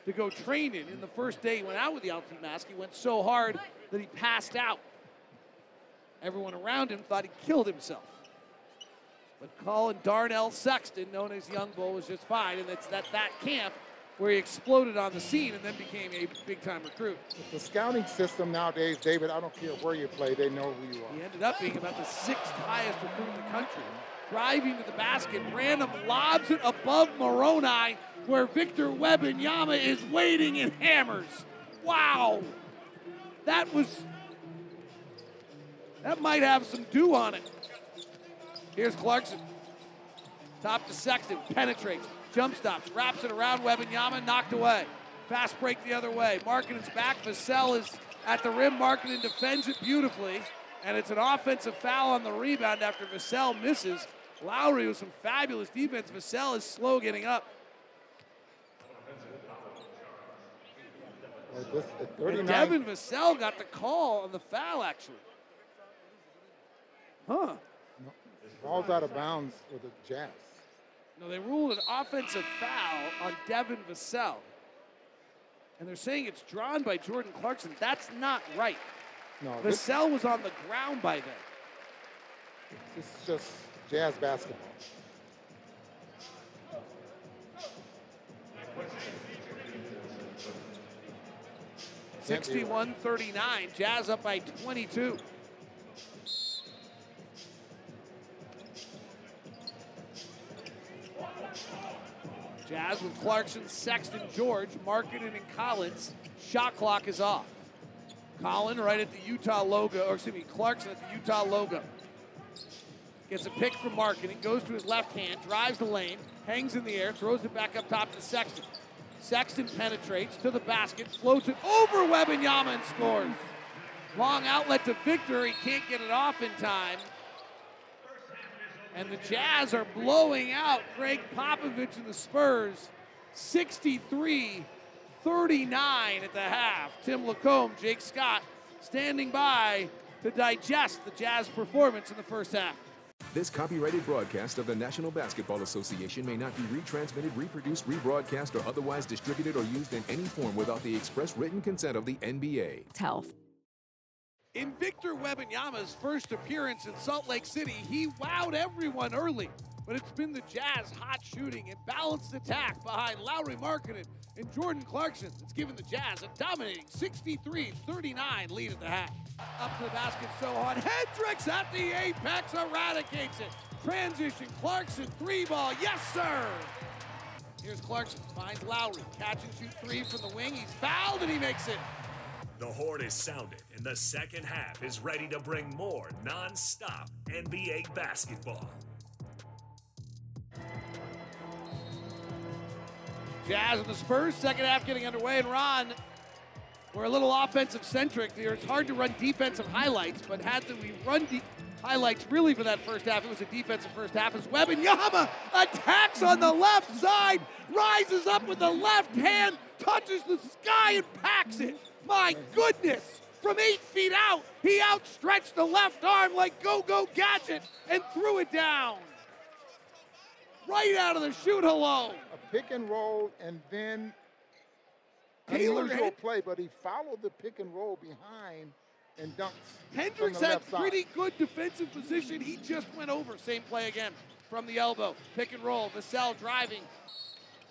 to go train in. In the first day he went out with the altitude mask, he went so hard that he passed out. Everyone around him thought he killed himself. But Collin Darnell Sexton, known as Young Bull, was just fine. And it's that, that camp where he exploded on the scene and then became a big time recruit. The scouting system nowadays, David, I don't care where you play, they know who you are. He ended up being about the sixth highest recruit in the country. Driving to the basket, Random lobs it above Moroni, where Victor Wembanyama is waiting and hammers. Wow. That was, that might have some dew on it. Here's Clarkson. Top to Sexton, penetrates, jump stops, wraps it around Wembanyama, knocked away. Fast break the other way. Markkanen's back. Vassell is at the rim. Markkanen defends it beautifully. And it's an offensive foul on the rebound after Vassell misses. Lauri with some fabulous defense. Vassell is slow getting up. And Devin Vassell got the call on the foul, actually. Huh. ball's out of bounds for the Jazz. No, they ruled an offensive foul on Devin Vassell. And they're saying it's drawn by Jordan Clarkson. That's not right. No, Vassell was on the ground by then. this is just Jazz basketball. Right. 61-39. Jazz up by 22. Jazz with Clarkson, Sexton, George, Markkanen, and Collins. Shot clock is off. Collin right at the Utah logo, or excuse me, Clarkson at the Utah logo. Gets a pick from Markkanen, goes to his left hand, drives the lane, hangs in the air, throws it back up top to Sexton. Sexton penetrates to the basket, floats it over Wembanyama and scores. Long outlet to Victor. He can't get it off in time. And the Jazz are blowing out Gregg Popovich and the Spurs 63 39 at the half. Tim Lacombe, Jake Scott standing by to digest the Jazz performance in the first half. This copyrighted broadcast of the National Basketball Association may not be retransmitted, reproduced, rebroadcast, or otherwise distributed or used in any form without the express written consent of the NBA. Health. In Victor Wembanyama's first appearance in Salt Lake City, he wowed everyone early. But it's been the Jazz hot shooting and balanced attack behind Lauri Markkanen and Jordan Clarkson that's given the Jazz a dominating 63-39 lead at the half. Up to the basket, Sochan. Hendricks at the apex eradicates it. Transition, Clarkson, three ball, yes sir! Here's Clarkson, finds Lauri, catch and shoot three from the wing. He's fouled and he makes it. The horn is sounded, and the second half is ready to bring more non-stop NBA basketball. Jazz and the Spurs, second half getting underway, and Ron, we're a little offensive centric here. It's hard to run defensive highlights, but had to we run de- highlights really for that first half, it was a defensive first half as Wembanyama attacks on the left side, rises up with the left hand, touches the sky and packs it. My goodness! from eight feet out. He outstretched the left arm like Go Go Gadget and threw it down. Right out of the chute, hello. A pick and roll, and then Taylor unusual Hen- play, but he followed the pick and roll behind and dunked. Hendricks had left side. pretty good defensive position. He just went over. Same play again from the elbow. Pick and roll. Vassell driving.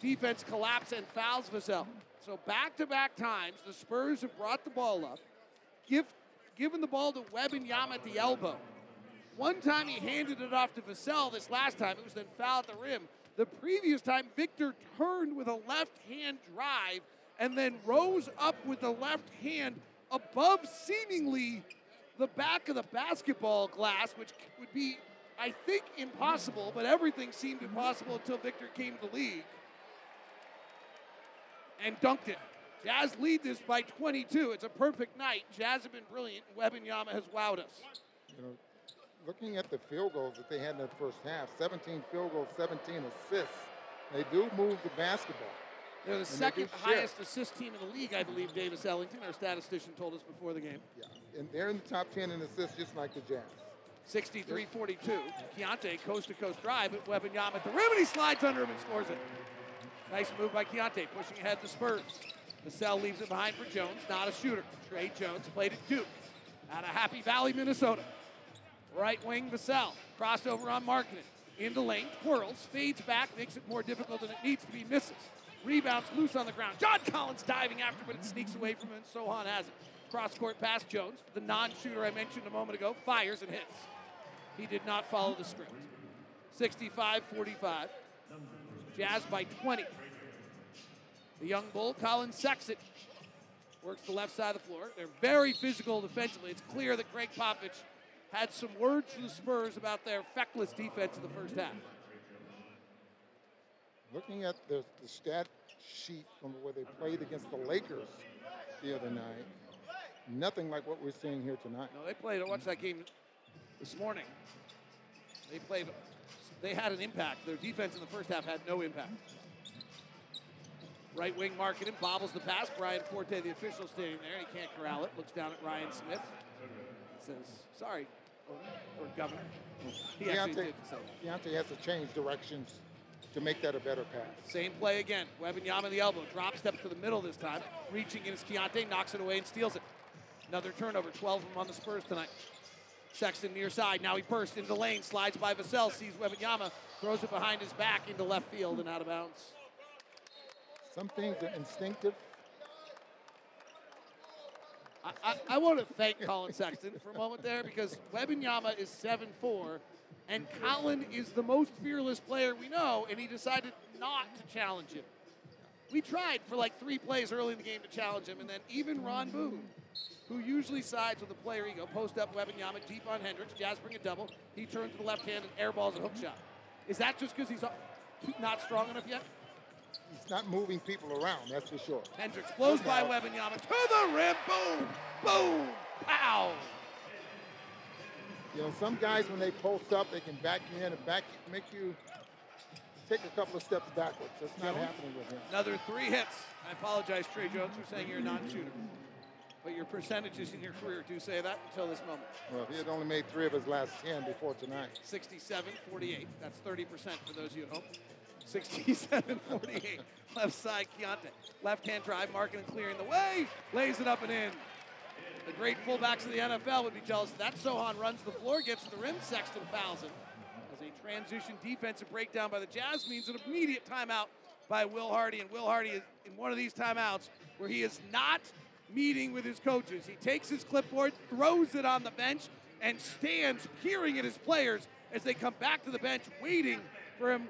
Defense collapse and fouls Vassell. So back to back times, the Spurs have brought the ball up, give, given the ball to Wembanyama at the elbow. One time he handed it off to Vassell. This last time it was then fouled at the rim. The previous time, Victor turned with a left hand drive and then rose up with the left hand above seemingly the back of the basketball glass, which would be, I think, impossible, but everything seemed impossible until Victor came to the league and dunked it. Jazz lead this by 22. It's a perfect night. Jazz have been brilliant, and Wembanyama has wowed us. You know, looking at the field goals that they had in the first half, 17 field goals, 17 assists. They do move the basketball. They're the And second shift. highest assist team in the league, I believe, Davis Ellington, our statistician, told us before the game. Yeah, and they're in the top 10 in assists, just like the Jazz. 63 42. Keyonte, coast to coast drive, but Wembanyama at the rim, and he slides under him and scores it. Nice move by Keyonte, pushing ahead the Spurs. Vassell leaves it behind for Jones, not a shooter. Tre Jones played at Duke, out of Apple Valley, Minnesota. Right wing Vassell, crossover on Markkanen. Into lane, twirls, fades back, makes it more difficult than it needs to be, misses. Rebounds loose on the ground. John Collins diving after, but it sneaks away from him, and Sochan has it. Cross court pass Jones, the non shooter I mentioned a moment ago, fires and hits. He did not follow the script. 65 45. Jazz by 20. The young bull, Collin Sexton, works the left side of the floor. They're very physical defensively. It's clear that Gregg Popovich had some words for the Spurs about their feckless defense in the first half. Looking at the, the stat sheet from where they played against the Lakers the other night, nothing like what we're seeing here tonight. No, they played. I watched that game this morning. They played. They had an impact. Their defense in the first half had no impact. Right wing Markkanen bobbles the pass. Brian Forte, the official, standing there. He can't corral it. Looks down at Ryan Smith. Says, "Sorry, or, or Governor." He actually Deontay, did. Deontay has to change directions to make that a better pass. Same play again. Wembanyama the elbow. Drop steps to the middle this time. Reaching in is Keyonte. Knocks it away and steals it. Another turnover. 12 of them on the Spurs tonight. Sexton near side. Now he bursts into the lane. Slides by Vassell. Sees Wembanyama. Throws it behind his back into left field and out of bounds. Some things are instinctive. I, I, I want to thank Collin Sexton for a moment there because Wembanyama is 7 4, and Collin is the most fearless player we know, and he decided not to challenge him. We tried for like three plays early in the game to challenge him, and then even Ron Boone, who usually sides with the player ego, post up Wembanyama deep on Hendricks. Jazz bring a double. He turns to the left hand and airballs a hook shot. Is that just because he's not strong enough yet? He's not moving people around, that's for sure. Hendricks blows by Wembanyama to the rim. Boom! Boom! Pow! You know, some guys when they post up, they can back you in and back you, make you take a couple of steps backwards. That's not Jones. happening with him. Another three hits. I apologize, Tre Jones, for saying you're a non-shooter. But your percentages in your career do say that until this moment. Well, he had only made three of his last ten before tonight. 67 48. That's 30% for those of you at home. 67 48. Left side, Keyonte. Left hand drive, Markkanen and clearing the way. Lays it up and in. The great fullbacks of the NFL would be jealous that. Sochan runs the floor, gets to the rim. Sexton fouls him. As a transition defensive breakdown by the Jazz means an immediate timeout by Will Hardy. And Will Hardy is in one of these timeouts where he is not meeting with his coaches. He takes his clipboard, throws it on the bench, and stands peering at his players as they come back to the bench, waiting for him.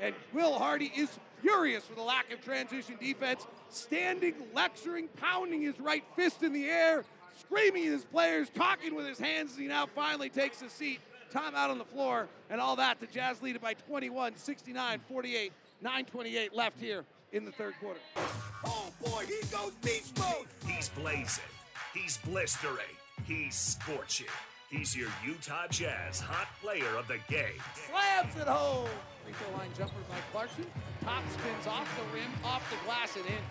And Will Hardy is furious with the lack of transition defense, standing, lecturing, pounding his right fist in the air, screaming at his players, talking with his hands as he now finally takes a seat. Timeout on the floor, and all that. The Jazz lead it by 21, 69, 48, 9.28 left here in the third quarter. Oh boy, he goes beast mode. He's blazing. He's blistering. He's scorching. He's your Utah Jazz hot player of the game. slams it home. Free throw line jumper by Clarkson. Top spins off the rim, off the glass, and in.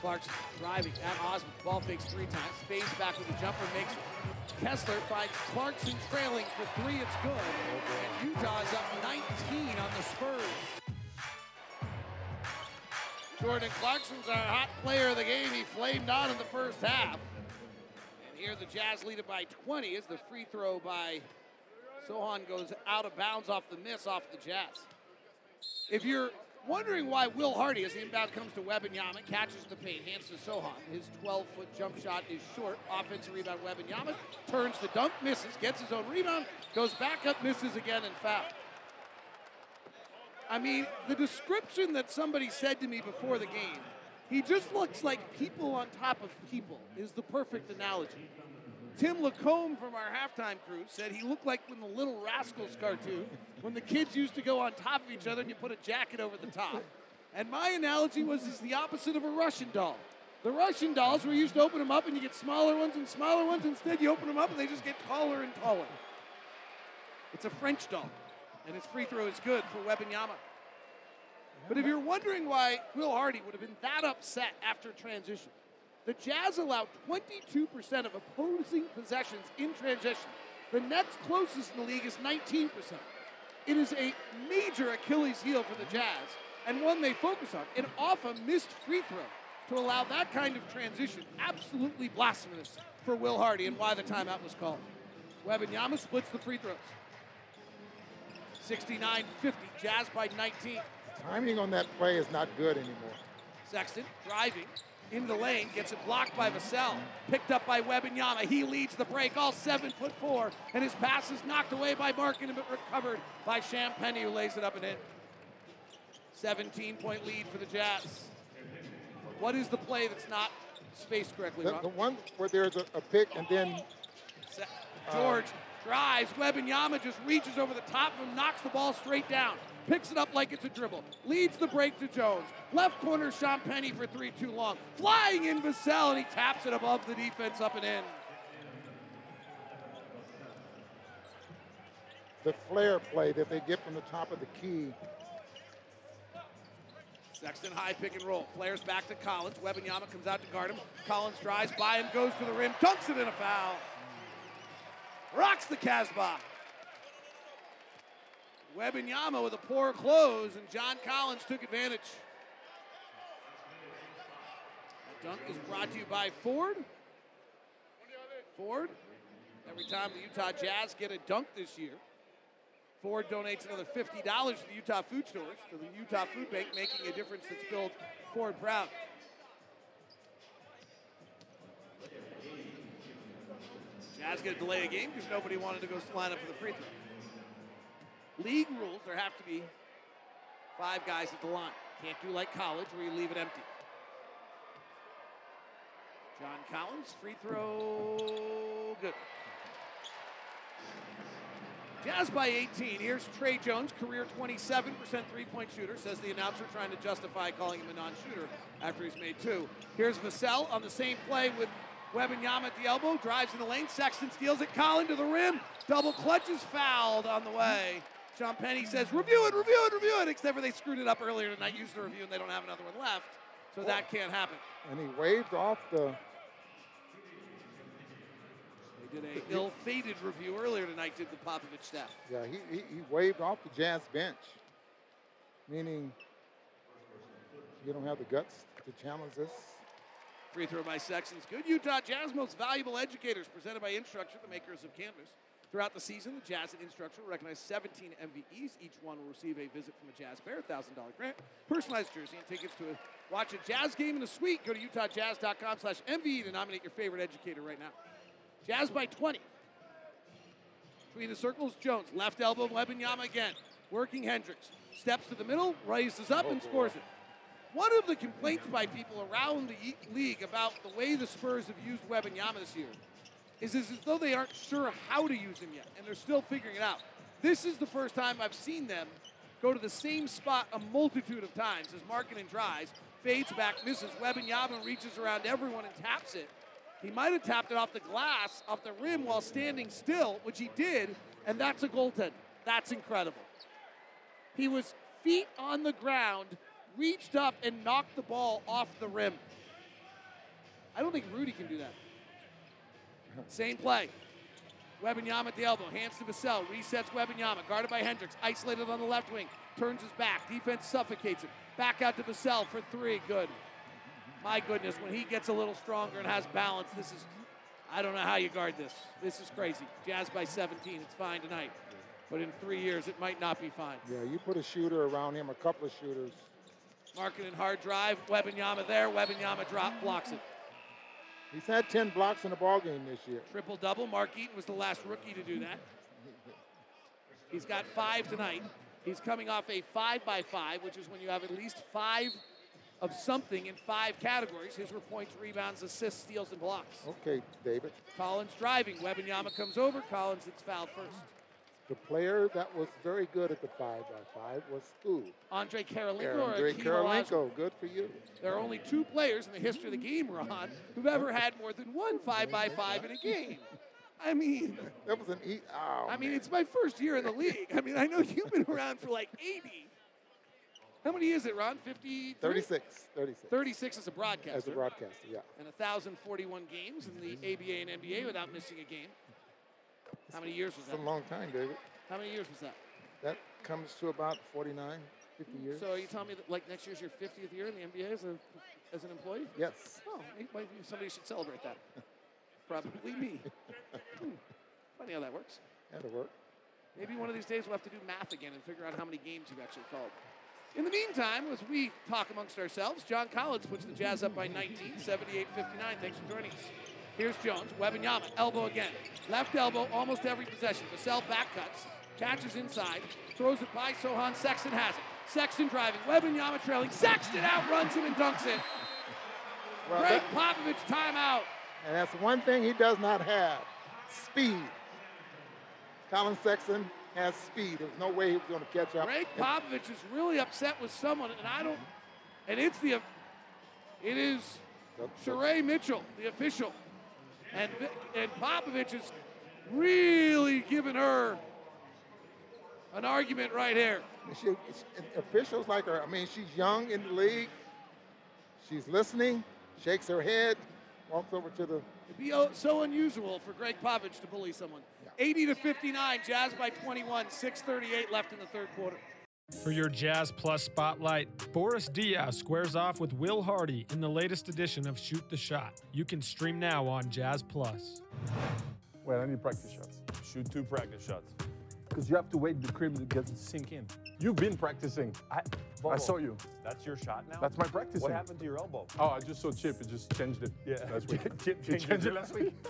Clarkson driving at Osman. Ball fakes three times. Fades back with the jumper, makes it. Kessler finds Clarkson trailing for three. It's good. And Utah is up 19 on the Spurs. Jordan Clarkson's our hot player of the game. He flamed on in the first half. And here the Jazz lead it by 20 as the free throw by Sochan goes out of bounds off the miss off the Jazz. If you're wondering why Will Hardy, as the inbound comes to Wembanyama, catches the paint, hands to Sochan. His 12-foot jump shot is short. Offensive rebound, Wembanyama turns to dunk, misses, gets his own rebound, goes back up, misses again, and foul. I mean, the description that somebody said to me before the game, he just looks like people on top of people, is the perfect analogy. Tim Lacombe from our halftime crew said he looked like in the Little Rascals cartoon when the kids used to go on top of each other and you put a jacket over the top. And my analogy was is the opposite of a Russian doll. The Russian dolls were used to open them up and you get smaller ones and smaller ones. Instead, you open them up and they just get taller and taller. It's a French doll, and his free throw is good for Wembanyama. But if you're wondering why Will Hardy would have been that upset after transition, the Jazz allow 22% of opposing possessions in transition. The next closest in the league is 19%. It is a major Achilles heel for the Jazz and one they focus on. And off a missed free throw to allow that kind of transition, absolutely blasphemous for Will Hardy and why the timeout was called. Wembanyama splits the free throws. 69-50, Jazz by 19. Timing on that play is not good anymore. Sexton driving in the lane, gets it blocked by Vassell. Picked up by Wembanyama. He leads the break, all seven foot four, and his pass is knocked away by Markkanen, but recovered by Champagnie, who lays it up and in. 17 point lead for the Jazz. What is the play that's not spaced correctly, The, Ron? the one where there's a, a pick and then George uh, drives. Wembanyama just reaches over the top of him, knocks the ball straight down. Picks it up like it's a dribble. Leads the break to Jones. Left corner, Champagnie for three too long. Flying in Vassell, and he taps it above the defense up and in. the flare play that they get from the top of the key. Sexton high pick and roll. Flares back to Collins. Wembanyama comes out to guard him. Collins drives by him, goes to the rim, dunks it in a foul. Rocks the Casbah. Wembanyama with a poor close, and John Collins took advantage. Dunk is brought to you by Ford. Ford. Every time the Utah Jazz get a dunk this year, Ford donates another $50 to the Utah food stores, to the Utah Food Bank, making a difference that's built Ford proud. Jazz going to delay a game because nobody wanted to go line up for the free throw. League rules, there have to be five guys at the line. Can't do like college where you leave it empty. John Collins, free throw, good. Jazz by 18. Here's Tre Jones, career 27% three-point shooter, says the announcer trying to justify calling him a non-shooter after he's made two. Here's Vassell on the same play with Wembanyama at the elbow, drives in the lane. Sexton steals it. Collin to the rim. Double clutch is fouled on the way. Champagnie says, review it, review it, review it, except for they screwed it up earlier tonight, used the review, and they don't have another one left. So that can't happen. And he waved off the. They did a ill-fated review earlier tonight, did the Popovich staff. Yeah, he, he, he waved off the Jazz bench, meaning you don't have the guts to challenge this. Free throw by Sexton's good. Utah Jazz most valuable educators presented by Instructure, the makers of Canvas. Throughout the season, the Jazz and Instructure will recognize 17 MVEs. Each one will receive a visit from a Jazz Bear, $1,000 grant, personalized jersey, and tickets to a, watch a Jazz game in a suite. Go to utahjazz.com slash MVE to nominate your favorite educator right now. Jazz by 20. Between the circles, Jones. Left elbow, Wembanyama again. Working Hendricks. Steps to the middle, raises up, oh, and scores it. One of the complaints by people around the league about the way the Spurs have used Wembanyama this year is, as though they aren't sure how to use him yet, and they're still figuring it out. This is the first time I've seen them go to the same spot a multitude of times as Markkanen drives, fades back, misses. Wembanyama reaches around everyone and taps it. He might have tapped it off the glass, off the rim while standing still, which he did, and that's a goaltend. That's incredible. He was feet on the ground, reached up and knocked the ball off the rim. I don't think Rudy can do that. Same play. Wembanyama at the elbow, hands to Vassell, resets Wembanyama, guarded by Hendricks, isolated on the left wing, turns his back, defense suffocates him. Back out to Vassell for three, good. My goodness, when he gets a little stronger and has balance, this is, I don't know how you guard this. This is crazy. Jazz by 17, it's fine tonight. But in three years, it might not be fine. Yeah, you put a shooter around him, a couple of shooters. Markkanen hard drive, Wembanyama there, Wembanyama drop, blocks it. He's had 10 blocks in a ball game this year. Triple double. Mark Eaton was the last rookie to do that. He's got five tonight. He's coming off a five by five, which is when you have at least five of something in five categories. His were points, rebounds, assists, steals, and blocks. Okay, David. Collins driving. Wembanyama comes over. Collins hits fouled first. The player that was very good at the five by five was who? Andrei Kirilenko Andrei Kirilenko. Good for you. There are only two players in the history of the game, Ron, who've ever had more than one five by five in a game. I mean, that was an e. Oh, I mean, it's my first year in the league. I mean, I know you've been around for like 80. How many is it, Ron? 50? 36. 36. 36 as a broadcaster. As a broadcaster, yeah. And 1,041 games in the ABA and NBA without missing a game. How many years was It's that? a long time, David. How many years was that? That comes to about 49, 50 years. So are you telling me that like next year's your 50th year in the NBA as, a, as an employee? Yes. Oh, somebody should celebrate that. Probably me. Hmm. Funny how that works. That'll work. Maybe one of these days we'll have to do math again and figure out how many games you've actually called. In the meantime, as we talk amongst ourselves, John Collins puts the Jazz up by 19, 78 59. Thanks for joining us. Here's Jones, Wembanyama, elbow again. Left elbow, almost every possession. Vassell back cuts, catches inside, throws it by Sochan. Sexton has it. Sexton driving, Wembanyama trailing. Sexton outruns him and dunks it. Well, Gregg that- Popovich timeout. And that's one thing he does not have speed. Collin Sexton has speed. There's no way he was going to catch up. Gregg Popovich is really upset with someone, and I don't. And it's the. It is Sheree Mitchell, the official, and and Popovich is really giving her an argument right here. She, officials like her, I mean, she's young in the league. She's listening, shakes her head, walks over to the. It'd be oh, so unusual for Gregg Popovich to bully someone. 80 to 59, Jazz by 21, 6:38 left in the third quarter. For your Jazz Plus spotlight, Boris Diaw squares off with Will Hardy in the latest edition of Shoot the Shot. You can stream now on Jazz Plus. Wait, I need practice shots. Shoot two practice shots. Because you have to wait the crib to get to sink in. You've been practicing. I, I saw you. That's your shot now? That's my practicing. What happened to your elbow? Oh, I just saw Chip. It just changed it. Yeah. Last week. Chip changed changed it. it last week.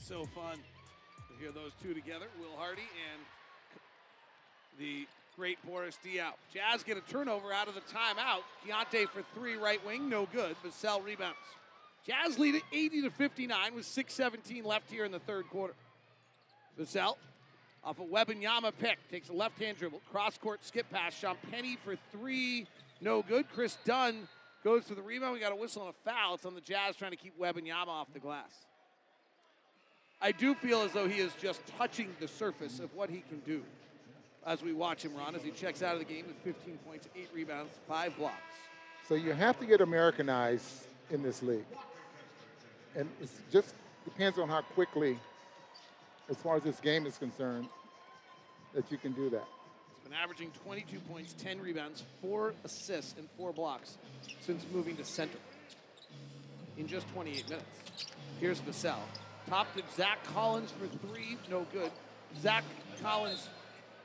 So fun to hear those two together, Will Hardy and the great Boris Diaw. Jazz get a turnover out of the timeout. Keyonte for three right wing, no good. Vassell rebounds. Jazz lead at 80 to 59 with 6:17 left here in the third quarter. Vassell off a Wembanyama pick takes a left-hand dribble, cross-court skip pass. Sean Penny for three, no good. Kris Dunn goes to the rebound. We got a whistle and a foul. It's on the Jazz trying to keep Wembanyama off the glass. I do feel as though he is just touching the surface of what he can do as we watch him run, as he checks out of the game with 15 points, eight rebounds, five blocks. So you have to get Americanized in this league. And it just depends on how quickly, as far as this game is concerned, that you can do that. He's been averaging 22 points, 10 rebounds, four assists, and four blocks since moving to center in just 28 minutes. Here's Vassell. Top to Zach Collins for three, no good. Zach Collins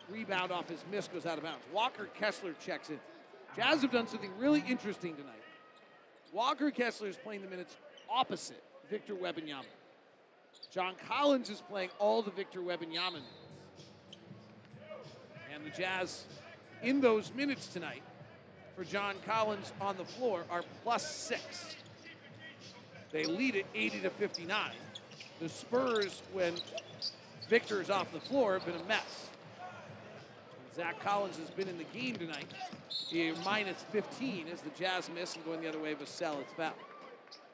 rebound off his miss goes out of bounds. Walker Kessler checks in. Jazz have done something really interesting tonight. Walker Kessler is playing the minutes opposite Victor Wembanyama. John Collins is playing all the Victor Wembanyama minutes. And the Jazz, in those minutes tonight, for John Collins on the floor, are plus six. They lead it 80 to 59. The Spurs, when Victor is off the floor, have been a mess. Zach Collins has been in the game tonight. He minus 15 as the Jazz miss and going the other way, Vassell, it's foul.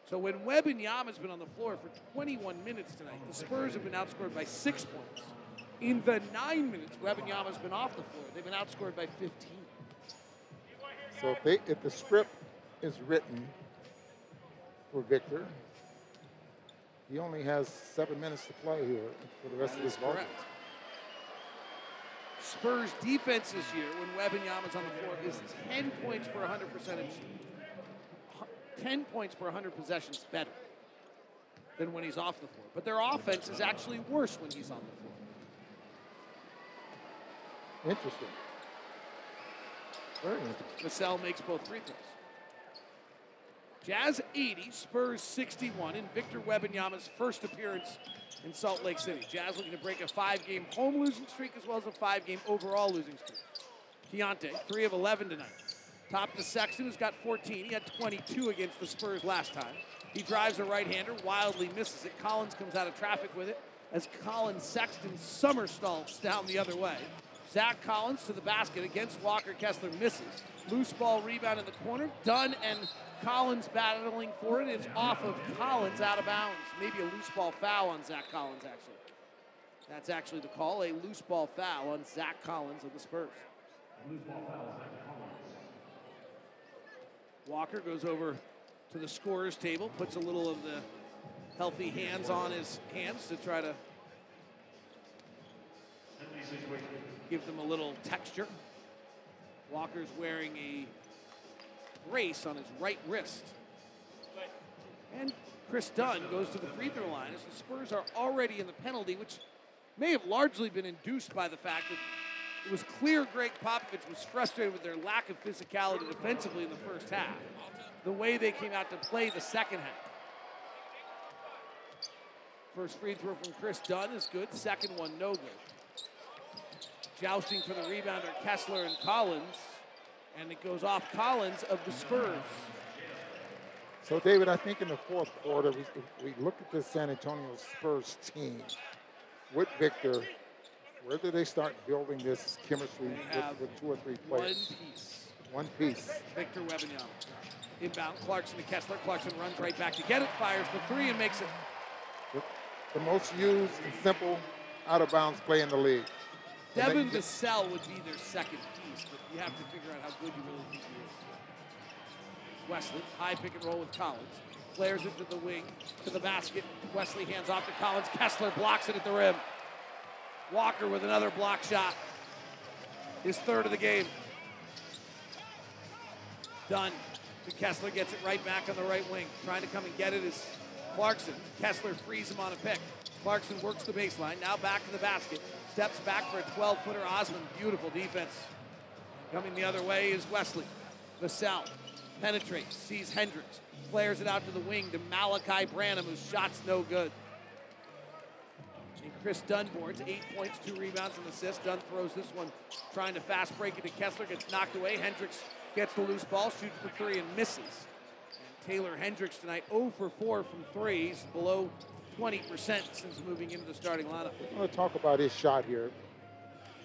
So when Wembanyama's been on the floor for 21 minutes tonight, the Spurs have been outscored by six points. In the nine minutes Wembanyama's been off the floor, they've been outscored by 15. So if, they, if the script is written for Victor. He only has seven minutes to play here for the rest That of this is ball. correct. Spurs defense this year, when Wembanyama's on the floor, is 10 points per 100 percentage, 10 points per 100 possessions better than when he's off the floor. But their offense is actually worse when he's on the floor. Interesting. Very interesting. Vassell makes both free throws. Jazz 80, Spurs 61 in Victor Wembanyama's first appearance in Salt Lake City. Jazz looking to break a five-game home losing streak as well as a five-game overall losing streak. Keyonte, 3 of 11 tonight. Top to Sexton, who's got 14. He had 22 against the Spurs last time. He drives a right-hander, wildly misses it. Collins comes out of traffic with it as Collin Sexton somersaults down the other way. Zach Collins to the basket against Walker Kessler misses. Loose ball rebound in the corner. Dunn and Collins battling for it. It's off of Collins out of bounds. Maybe a loose ball foul on Zach Collins, actually. That's actually the call. A loose ball foul on Zach Collins of the Spurs. Walker goes over to the scorer's table, puts a little of the healthy hands on his hands to try to give them a little texture. Walker's wearing a brace on his right wrist. And Kris Dunn goes to the free throw line as the Spurs are already in the penalty, which may have largely been induced by the fact that it was clear Gregg Popovich was frustrated with their lack of physicality defensively in the first half, the way they came out to play the second half. First free throw from Kris Dunn is good, second one no good. Jousting for the rebounder, Kessler and Collins, and it goes off Collins of the Spurs. So, David, I think in the fourth quarter, we, we look at this San Antonio Spurs team with Victor. Where do they start building this chemistry with, with two or three players? One piece. One piece. Victor Wembanyama. Inbound, Clarkson to Kessler. Clarkson runs right back to get it, fires the three, and makes it. The, the most used and simple out of bounds play in the league. Devin Vassell would be their second piece, but you have to figure out how good you really think he is. Wesley, high pick and roll with Collins. Flares it to the wing, to the basket. Wesley hands off to Collins. Kessler blocks it at the rim. Walker with another block shot. His third of the game. Done. Kessler gets it right back on the right wing. Trying to come and get it is Clarkson. Kessler frees him on a pick. Clarkson works the baseline. Now back to the basket. Steps back for a 12 footer. Osman, beautiful defense. Coming the other way is Wesley. Vassell penetrates, sees Hendricks, flares it out to the wing to Malaki Branham, whose shot's no good. And Kris Dunn boards eight points, two rebounds, and assists. Dunn throws this one, trying to fast break it to Kessler, gets knocked away. Hendricks gets the loose ball, shoots for three, and misses. And Taylor Hendricks tonight 0 for 4 from threes, below 20% since moving into the starting lineup. I want to talk about his shot here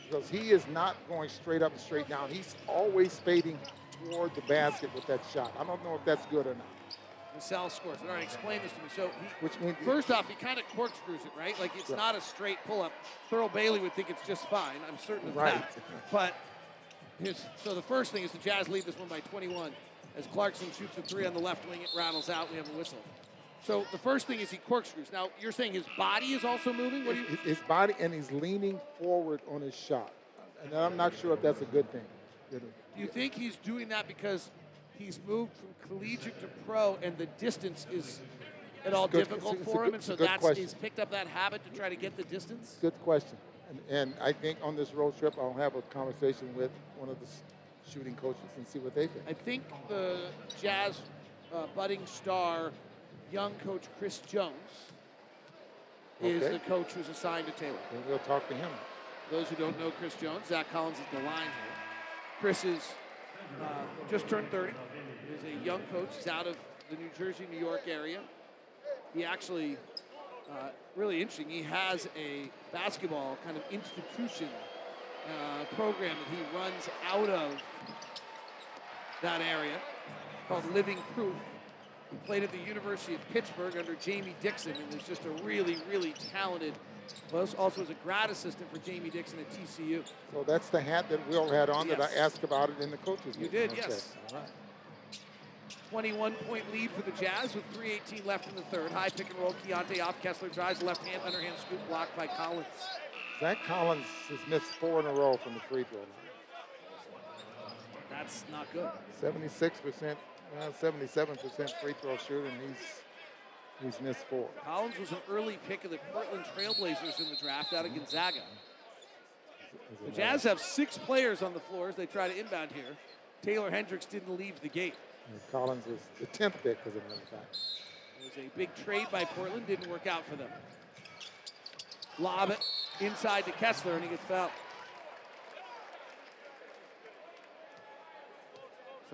because he is not going straight up and straight down. He's always fading toward the basket with that shot. I don't know if that's good or not. Vassell scores. All right, explain this to me. So, he, Which means first off, he kind of corkscrews it, right? Like it's not a straight pull-up. Thurl Bailey would think it's just fine. I'm certain of Right. that. But his so the first thing is the Jazz lead this one by 21 as Clarkson shoots a three on the left wing. It rattles out. We have a whistle. So the first thing is he corkscrews. Now you're saying his body is also moving. What do you? His, his body and he's leaning forward on his shot, and I'm not sure if that's a good thing. Do you think he's doing that because he's moved from collegiate to pro and the distance is at all good- difficult it's it's for him, and so that's question. he's picked up that habit to try to get the distance? Good question. And, and I think on this road trip, I'll have a conversation with one of the shooting coaches and see what they think. I think the Jazz uh, budding star, young coach Chris Jones, is Okay. the coach who's assigned to Taylor. We'll talk to him. Those who don't know Chris Jones, Zach Collins is the line here. Chris is uh, just turned 30. He's a young coach. He's out of the New Jersey, New York area. He actually, uh, really interesting, he has a basketball kind of institution uh, program that he runs out of that area called Living Proof. He played at the University of Pittsburgh under Jamie Dixon and was just a really, really talented, was also was a grad assistant for Jamie Dixon at TCU. So that's the hat that Will had on that I asked about it in the coaches. You meeting. did, Okay. yes. All right. 21 point lead for the Jazz with 3.18 left in the third. High pick and roll. Keyonte off. Kessler drives left hand, underhand scoop blocked by Collins. Zach Collins has missed four in a row from the free throw line. That's not good. 76%, uh, 77% free throw shooting. He's he's missed four. Collins was an early pick of the Portland Trailblazers in the draft out of Gonzaga. The Jazz have six players on the floor as they try to inbound here. Taylor Hendricks didn't leave the gate. And Collins was the 10th pick, matter of fact. It was a big trade by Portland, didn't work out for them. Lob it inside to Kessler, and he gets fouled.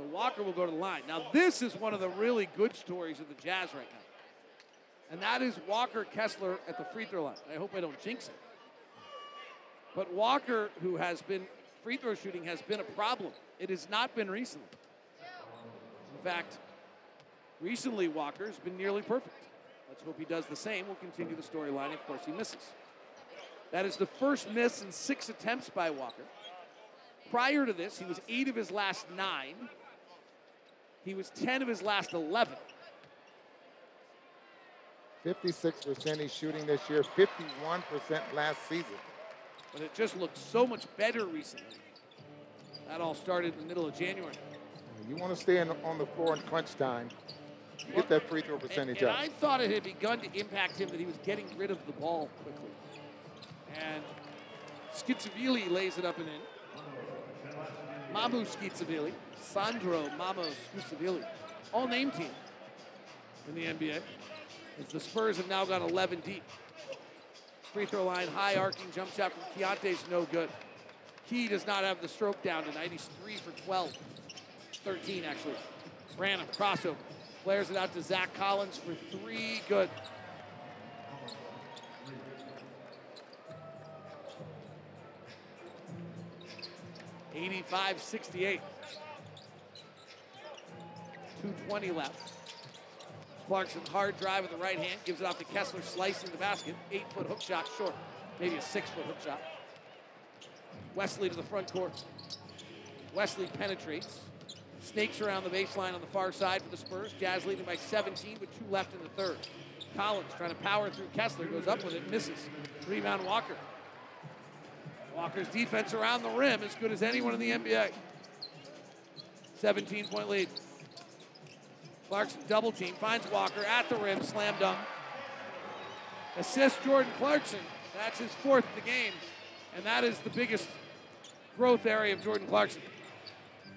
So Walker will go to the line. Now, this is one of the really good stories of the Jazz right now. And that is Walker Kessler at the free throw line. I hope I don't jinx it. But Walker, who has been free throw shooting, has been a problem. It has not been recently. In fact, recently Walker's been nearly perfect. Let's hope he does the same. We'll continue the storyline. Of course, he misses. That is the first miss in six attempts by Walker. Prior to this, he was eight of his last nine. He was 10 of his last 11. 56% he's shooting this year, 51% last season. But it just looked so much better recently. That all started in the middle of January. You want to stay in, on the floor in crunch time, you get that free throw percentage and, and up. I thought it had begun to impact him that he was getting rid of the ball quickly. And Skitsavili lays it up and in. Mamukelashvili, Sandro Mamukelashvili, all name team in the NBA. As the Spurs have now gone 11 deep. Free throw line, high arcing jump shot from Keyonte's no good. Key does not have the stroke down tonight. He's three for 12. 13 actually. Ran a crossover. Flares it out to Zach Collins for three. Good. Eighty-five, sixty-eight. 220 left. Clarkson hard drive with the right hand, gives it off to Kessler, slicing the basket. Eight foot hook shot short, maybe a six foot hook shot. Wesley to the front court. Wesley penetrates, snakes around the baseline on the far side for the Spurs. Jazz leading by 17 with two left in the third. Collins trying to power through Kessler, goes up with it, misses. Rebound Walker. Walker's defense around the rim as good as anyone in the NBA. 17 point lead. Clarkson double team, finds Walker at the rim, slam dunk. Assist Jordan Clarkson. That's his fourth of the game. And that is the biggest growth area of Jordan Clarkson.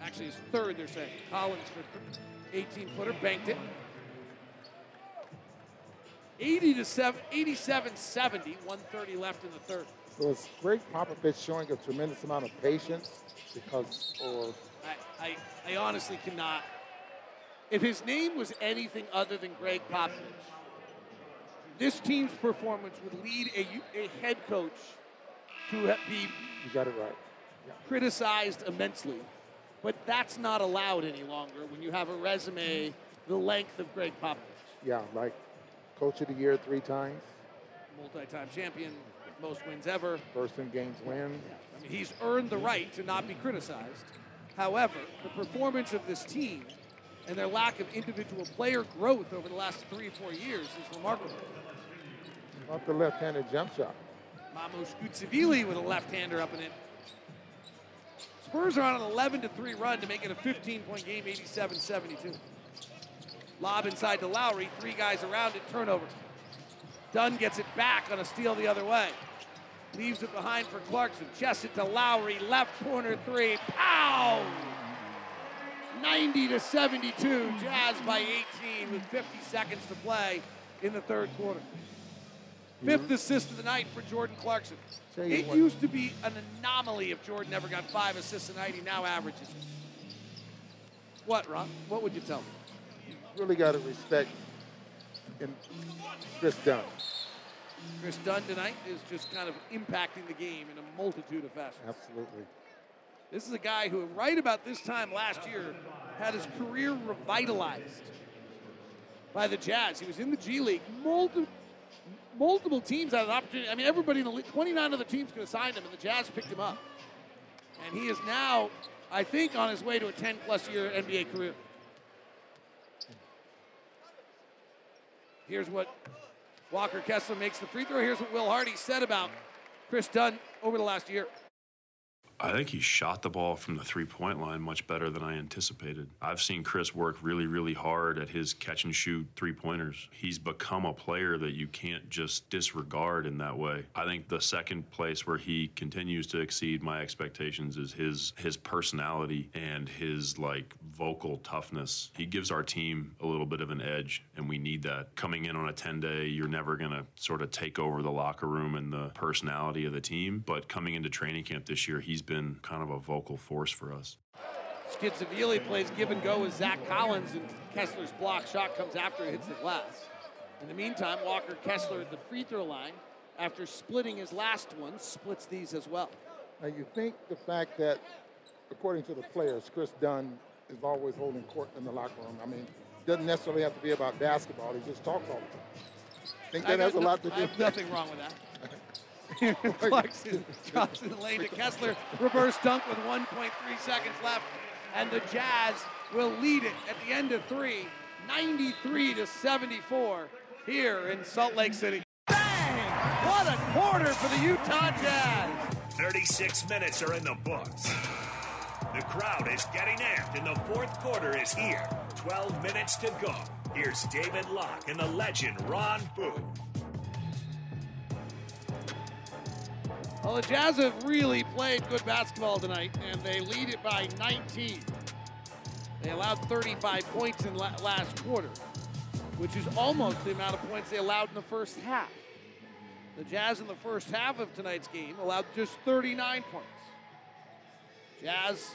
Actually, his third, they're saying. Collins for 18 footer, banked it. 80 to 7, 87 70, 130 left in the third. So it's Gregg Popovich showing a tremendous amount of patience because, I, I, I honestly cannot. If his name was anything other than Gregg Popovich, this team's performance would lead a, a head coach to be you got it right. criticized immensely. But that's not allowed any longer when you have a resume the length of Gregg Popovich. Yeah, like coach of the year three times, Multi-time champion, most wins ever. first in games win. I mean, he's earned the right to not be criticized. However, the performance of this team and their lack of individual player growth over the last three or four years is remarkable. Off the left-handed jump shot. Mamukelashvili with a left-hander up and in. Spurs are on an 11 to 3 run to make it a 15 point game, 87 72. Lob inside to Lauri, three guys around it, turnover. Dunn gets it back on a steal the other way. Leaves it behind for Clarkson. Chests it to Lauri, left corner three. Pow! 90 to 72. Jazz by 18 with 50 seconds to play in the third quarter. Fifth mm-hmm. assist of the night for Jordan Clarkson. It what. used to be an anomaly if Jordan ever got five assists a night. He now averages. it. What, Ron? What would you tell me? Really got to respect in Kris Dunn. Kris Dunn tonight is just kind of impacting the game in a multitude of fashions. Absolutely. This is a guy who, right about this time last year, had his career revitalized by the Jazz. He was in the G League. Multiple, multiple teams had an opportunity. I mean, everybody in the league, 29 other teams could have signed him, and the Jazz picked him up. And he is now, I think, on his way to a 10 plus year NBA career. Here's what Walker Kessler makes the free throw. Here's what Will Hardy said about Kris Dunn over the last year. I think he shot the ball from the three point line much better than I anticipated. I've seen Kris work really, really hard at his catch and shoot three pointers. He's become a player that you can't just disregard in that way. I think the second place where he continues to exceed my expectations is his his personality and his like vocal toughness. He gives our team a little bit of an edge and we need that. Coming in on a 10 day, you're never going to sort of take over the locker room and the personality of the team, but coming into training camp this year, he's been kind of a vocal force for us. Skidzavilli plays give and go with Zach Collins, and Kessler's block shot comes after it hits the glass. In the meantime, Walker Kessler at the free throw line, after splitting his last one, splits these as well. Now, you think the fact that, according to the players, Kris Dunn is always holding court in the locker room. I mean, doesn't necessarily have to be about basketball. He just talks all the time. I Think that has a no, lot to do I have nothing wrong with that. Clarkson drops in the lane to Kessler. Reverse dunk with 1.3 seconds left. And the Jazz will lead it at the end of three, 93 to 74 here in Salt Lake City. Bang! What a quarter for the Utah Jazz! 36 minutes are in the books. The crowd is getting amped, and the fourth quarter is here. 12 minutes to go. Here's David Locke and the legend Ron Boone. Well, the Jazz have really played good basketball tonight, and they lead it by 19. They allowed 35 points in la- last quarter, which is almost the amount of points they allowed in the first half. The Jazz in the first half of tonight's game allowed just 39 points. Jazz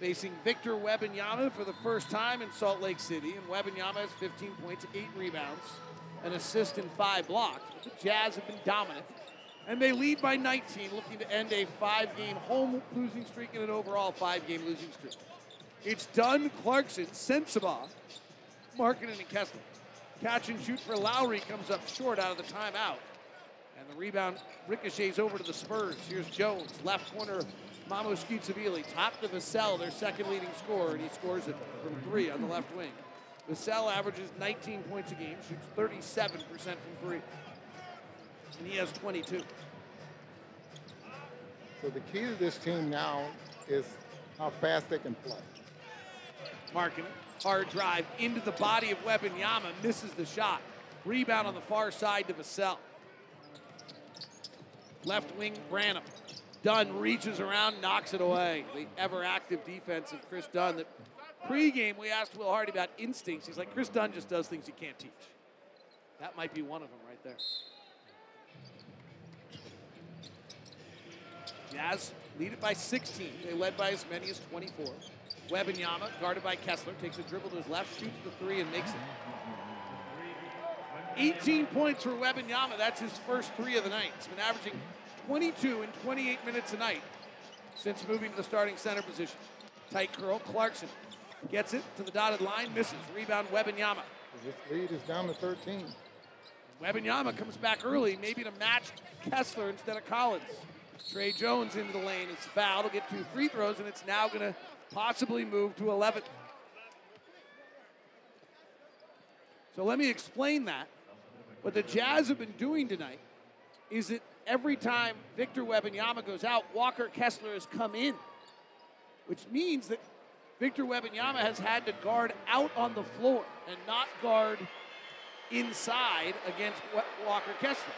facing Victor Wembanyama for the first time in Salt Lake City, and Wembanyama has 15 points, 8 rebounds, an assist, and 5 blocks. The Jazz have been dominant and they lead by 19, looking to end a five game home losing streak and an overall five game losing streak. It's Dunn, Clarkson, Sensabaugh, Markkanen, and Kessler. Catch and shoot for Lauri comes up short out of the timeout. And the rebound ricochets over to the Spurs. Here's Jones, left corner, Mamukelashvili, top to Vassell, their second leading scorer, and he scores it from three on the left wing. Vassell averages 19 points a game, shoots 37% from three and he has 22. So the key to this team now is how fast they can play. Markkanen, hard drive into the body of Wembanyama, misses the shot. Rebound on the far side to Vassell. Left wing, Branham. Dunn reaches around, knocks it away. The ever active defense of Kris Dunn. That pregame we asked Will Hardy about instincts. He's like, Kris Dunn just does things you can't teach. That might be one of them right there. Jazz lead it by 16. They led by as many as 24. Wembanyama, guarded by Kessler, takes a dribble to his left, shoots the three, and makes it. 18 points for Wembanyama. That's his first three of the night. He's been averaging 22 in 28 minutes a night since moving to the starting center position. Tight curl, Clarkson gets it to the dotted line, misses. Rebound, Wembanyama. This lead is down to 13. Wembanyama comes back early, maybe to match Kessler instead of Collins. Tre Jones into the lane It's fouled. He'll get two free throws, and it's now going to possibly move to 11. So let me explain that. What the Jazz have been doing tonight is that every time Victor Wembanyama goes out, Walker Kessler has come in, which means that Victor Wembanyama has had to guard out on the floor and not guard inside against Walker Kessler.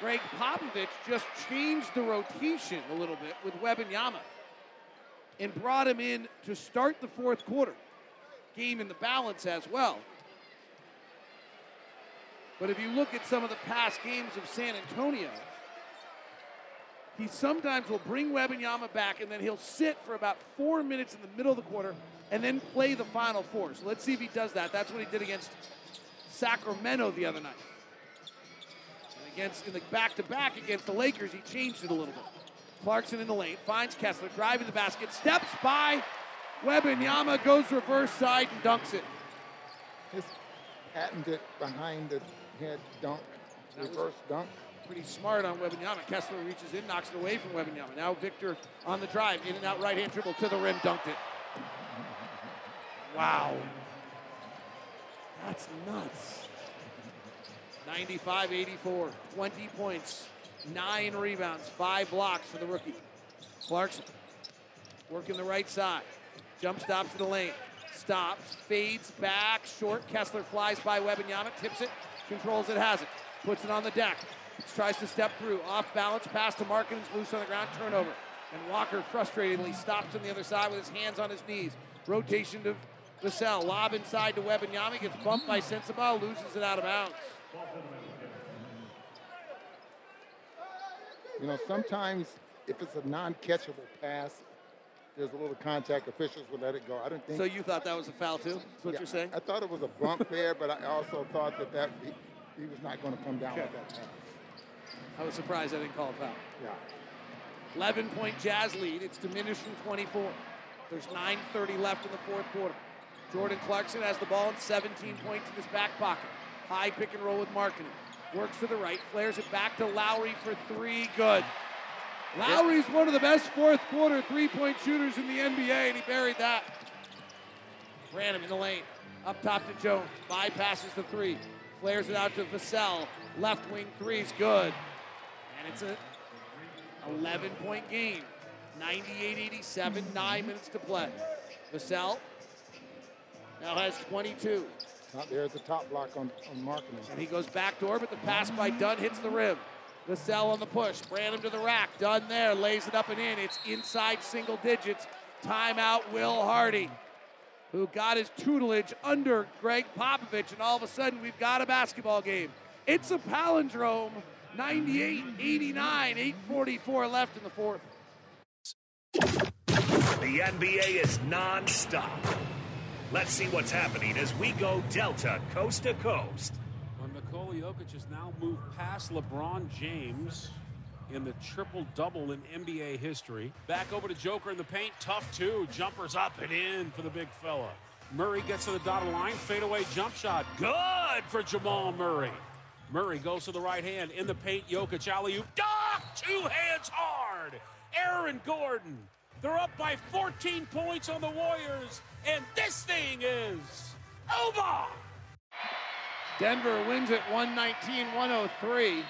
Gregg Popovich just changed the rotation a little bit with Wembanyama and brought him in to start the fourth quarter. Game in the balance as well. But if you look at some of the past games of San Antonio, he sometimes will bring Wembanyama back and then he'll sit for about four minutes in the middle of the quarter and then play the final four. So let's see if he does that. That's what he did against Sacramento the other night against in the back-to-back against the Lakers, he changed it a little bit. Clarkson in the lane, finds Kessler, driving the basket, steps by Wembanyama, goes reverse side and dunks it. His patented behind the head dunk, That reverse dunk. Pretty smart on Wembanyama. Kessler reaches in, knocks it away from Wembanyama. Now Victor on the drive, in and out right hand dribble to the rim, dunked it. Wow. That's nuts. 95 84, 20 points, nine rebounds, five blocks for the rookie. Clarkson working the right side. Jump stops to the lane. Stops, fades back, short. Kessler flies by Wembanyama, tips it, controls it, has it. Puts it on the deck. Tries to step through. Off balance, pass to Markkanen's loose on the ground, turnover. And Walker frustratingly stops on the other side with his hands on his knees. Rotation to Vassell. Lob inside to Wembanyama. Gets bumped by Sensabaugh, loses it out of bounds. You know, sometimes if it's a non-catchable pass, there's a little contact. Officials will let it go. I don't think. So you thought that was a foul too? That's what Yeah, you're saying? I thought it was a bump there, but I also thought that that he, he was not going to come down with that pass. I was surprised I didn't call a foul. Yeah. 11 point Jazz lead. It's diminished from 24. There's 9.30 left in the fourth quarter. Jordan Clarkson has the ball and 17 points in his back pocket. High pick and roll with Markkanen. Works to the right, flares it back to Lauri for three. Good. Lauri's one of the best fourth quarter three point shooters in the NBA, and he buried that. Branham in the lane. Up top to Jones. Bypasses the three. Flares it out to Vassell. Left wing three's good. And it's a 11 point game. 98 87, nine minutes to play. Vassell now has 22. Now, there's a top block on, on Markkanen. And he goes back door, but the pass by Dunn hits the rim. The cell on the push. Branham to the rack. Dunn there, lays it up and in. It's inside single digits. Timeout, Will Hardy, who got his tutelage under Gregg Popovich, and all of a sudden we've got a basketball game. It's a palindrome. 98 89, 8.44 left in the fourth. The NBA is non-stop. Let's see what's happening as we go Delta coast to coast. When Nikola Jokic has now moved past LeBron James in the triple double in NBA history. Back over to Joker in the paint. Tough two. Jumpers up and in for the big fella. Murray gets to the dotted line. Fadeaway jump shot. Good for Jamal Murray. Murray goes to the right hand in the paint. Jokic alley oop. Ah, two hands hard. Aaron Gordon. They're up by 14 points on the Warriors, and this thing is over. Denver wins at 119 103.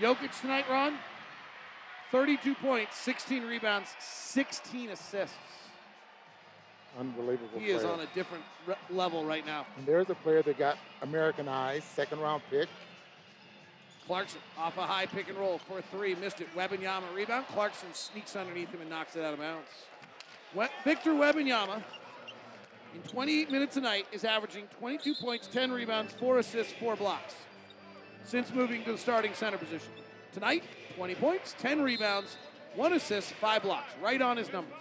Jokic tonight, Ron? 32 points, 16 rebounds, 16 assists. Unbelievable He is on a different re- level right now. And there's a player that got Americanized, second round pick. Clarkson off a high pick and roll for three, missed it. Wembanyama rebound. Clarkson sneaks underneath him and knocks it out of bounds. We- Victor Wembanyama, in 28 minutes a night, is averaging 22 points, 10 rebounds, 4 assists, 4 blocks since moving to the starting center position. Tonight, 20 points, 10 rebounds, 1 assist, 5 blocks. Right on his numbers.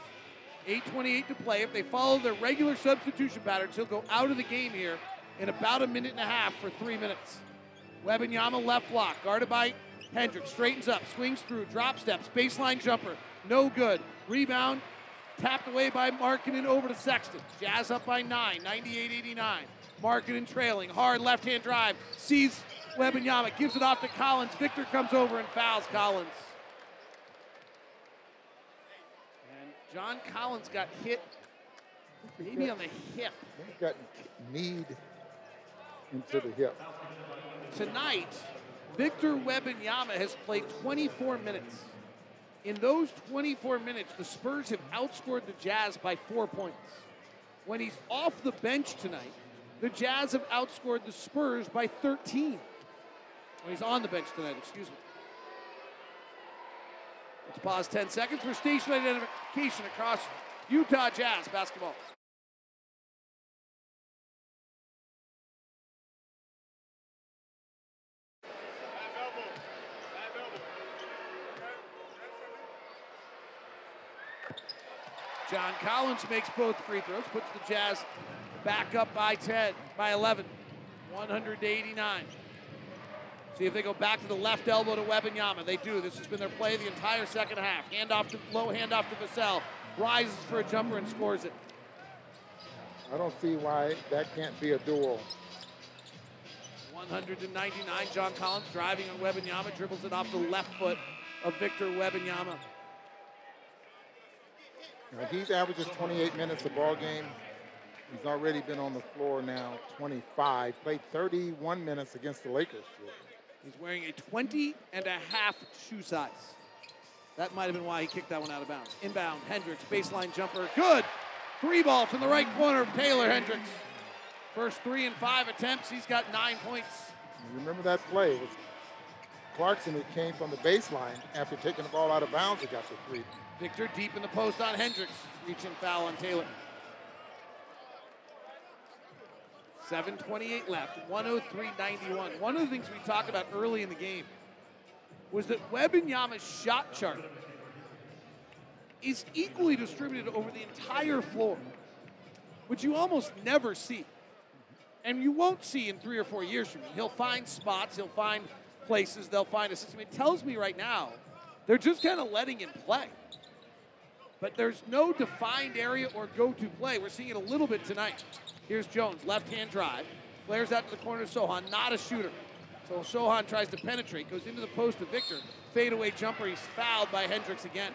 8.28 to play. If they follow their regular substitution patterns, he'll go out of the game here in about a minute and a half for 3 minutes. Wembanyama left block, guarded by Hendricks. Straightens up, swings through, drop steps, baseline jumper. No good. Rebound, tapped away by Markkanen over to Sexton. Jazz up by nine, 98-89. Markkanen trailing, hard left-hand drive. Sees Wembanyama, gives it off to Collins. Victor comes over and fouls Collins. And John Collins got hit maybe on the hip. He got kneed into the hip. Tonight, Victor Wembanyama has played 24 minutes. In those 24 minutes, the Spurs have outscored the Jazz by four points. When he's off the bench tonight, the Jazz have outscored the Spurs by 13. When he's on the bench tonight, excuse me. Let's pause 10 seconds for station identification across Utah Jazz basketball. John Collins makes both free throws, puts the Jazz back up by 10, by 11, 189. See if they go back to the left elbow to Wembanyama. They do. This has been their play the entire second half. Hand off to low hand off to Vassell. Rises for a jumper and scores it. I don't see why that can't be a duel. 199. John Collins driving on Wembanyama, dribbles it off the left foot of Victor He's averages 28 minutes a ball game. He's already been on the floor now 25, played 31 minutes against the Lakers. He's wearing a 20 and a half shoe size. That might have been why he kicked that one out of bounds. Inbound, Hendricks, baseline jumper, good. Three ball from the right corner of Taylor Hendricks. First three and five attempts, he's got nine points. You remember that play? It was Clarkson who came from the baseline after taking the ball out of bounds and got the three. Victor deep in the post on Hendricks, reaching foul on Taylor. 7.28 left, 103.91. One of the things we talked about early in the game was that Wembanyama's shot chart is equally distributed over the entire floor, which you almost never see. And you won't see in three or four years from now. He'll find spots, he'll find places, they'll find a system. It tells me right now they're just kind of letting him play. But there's no defined area or go to play. We're seeing it a little bit tonight. Here's Jones, left hand drive, flares out to the corner of Sochan, not a shooter. So Sochan tries to penetrate, goes into the post of Victor. Fadeaway jumper, he's fouled by Hendricks again.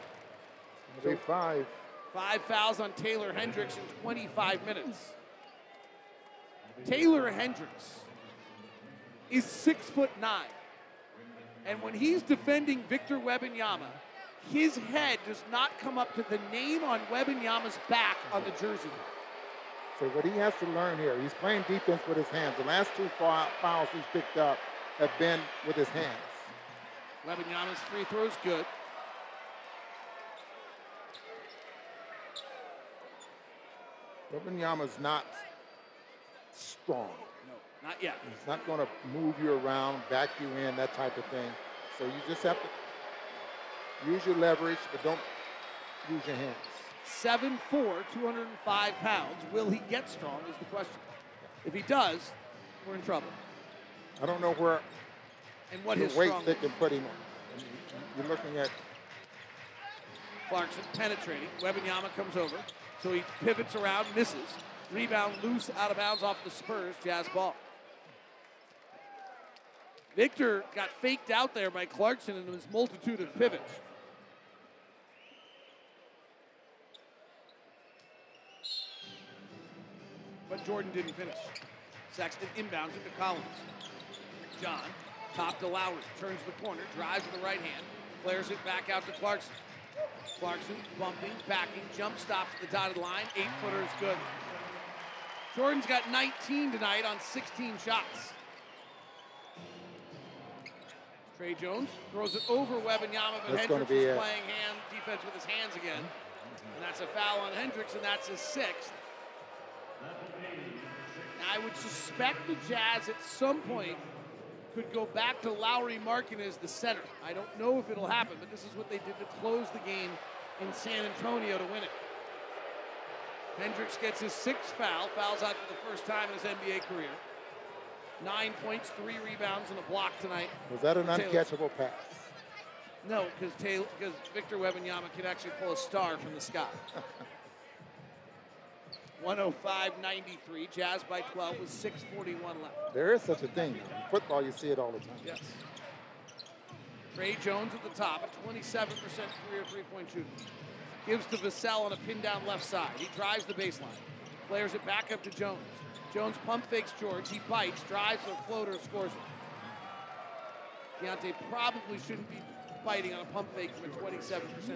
So five. Five fouls on Taylor Hendricks in 25 minutes. Taylor Hendricks is six foot nine. And when he's defending Victor Wembanyama, his head does not come up to the name on Wembanyama's back on the jersey. So what he has to learn here, he's playing defense with his hands. The last two fouls he's picked up have been with his hands. Wembanyama's free throw's good. Wembanyama's not strong. No, not yet. He's not going to move you around, back you in, that type of thing. So you just have to use your leverage, but don't use your hands. 7'4", 205 pounds. Will he get strong is the question. If he does, we're in trouble. I don't know where and what the his weight they can put him on. You're looking at Clarkson penetrating. Wembanyama comes over. So he pivots around, misses. Rebound loose out of bounds off the Spurs. Jazz ball. Victor got faked out there by Clarkson in his multitude of pivots. But Jordan didn't finish. Sexton inbounds into Collins. John, top to Lowry, turns the corner, drives with the right hand, flares it back out to Clarkson. Clarkson bumping, backing, jump stops at the dotted line. Eight footer is good. Jordan's got 19 tonight on 16 shots. Tre Jones throws it over Wembanyama, but That's Hendricks is playing hand defense with his hands again. And that's a foul on Hendricks, and that's his sixth. I would suspect the Jazz at some point could go back to Lauri Markkanen as the center. I don't know if it'll happen, but this is what they did to close the game in San Antonio to win it. Hendricks gets his sixth foul, fouls out for the first time in his NBA career. Nine points, three rebounds, and a block tonight. was that an Taylor. uncatchable pass? No, because Taylor, because Victor Wembanyama can actually pull a star from the sky. 105-93, Jazz by 12 with 6:41 left. There is such a thing. In football, you see it all the time. Yes. Tre Jones at the top, a 27% career three-point shooter. Gives to Vassell on a pin down left side. He drives the baseline. Flares it back up to Jones. Jones pump fakes George. He bites, drives a floater, scores it. Keyonte probably shouldn't be biting on a pump fake from a 27%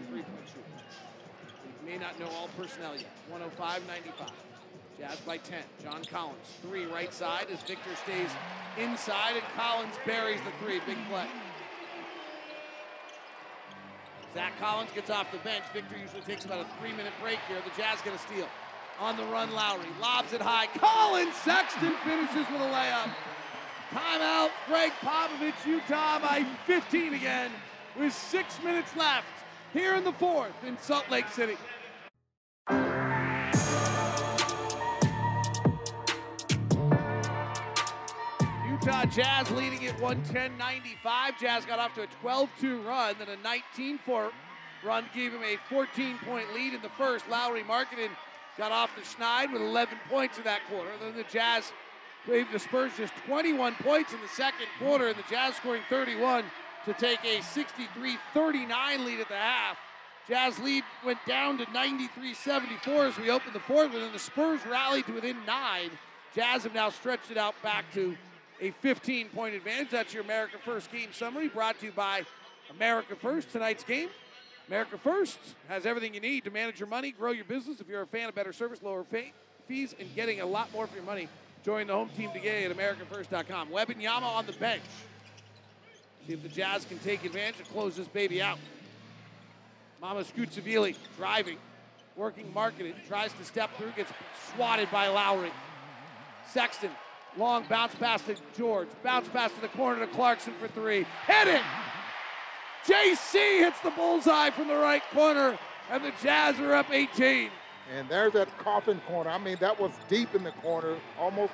three-point shooter. May not know all personnel yet. 105-95. Jazz by 10. John Collins, three right side as Victor stays inside and Collins buries the three. Big play. Zach Collins gets off the bench. Victor usually takes about a three-minute break here. The Jazz get a steal. On the run, Lauri lobs it high. Collin Sexton finishes with a layup. Timeout. Gregg Popovich, Utah by 15 again with six minutes left here in the fourth in Salt Lake City. Utah Jazz leading at 110-95. Jazz got off to a 12-2 run, then a 19-4 run gave him a 14-point lead in the first. Lauri Markkanen got off the Schneid with 11 points in that quarter. Then the Jazz gave the Spurs just 21 points in the second quarter, and the Jazz scoring 31 to take a 63-39 lead at the half. Jazz lead went down to 93-74 as we opened the fourth, and then the Spurs rallied to within nine. Jazz have now stretched it out back to a 15-point advantage. That's your America First game summary brought to you by America First. Tonight's game, America First has everything you need to manage your money, grow your business. If you're a fan of better service, lower fee- fees, and getting a lot more for your money, join the home team today at AmericaFirst.com. Wembanyama on the bench. See if the Jazz can take advantage and close this baby out. Mamukelashvili driving, working marketing, tries to step through, gets swatted by Lauri. Sexton, long bounce pass to George, bounce pass to the corner to Clarkson for three. Hit it! JC hits the bullseye from the right corner, and the Jazz are up 18. And there's that coffin corner. I mean, that was deep in the corner, almost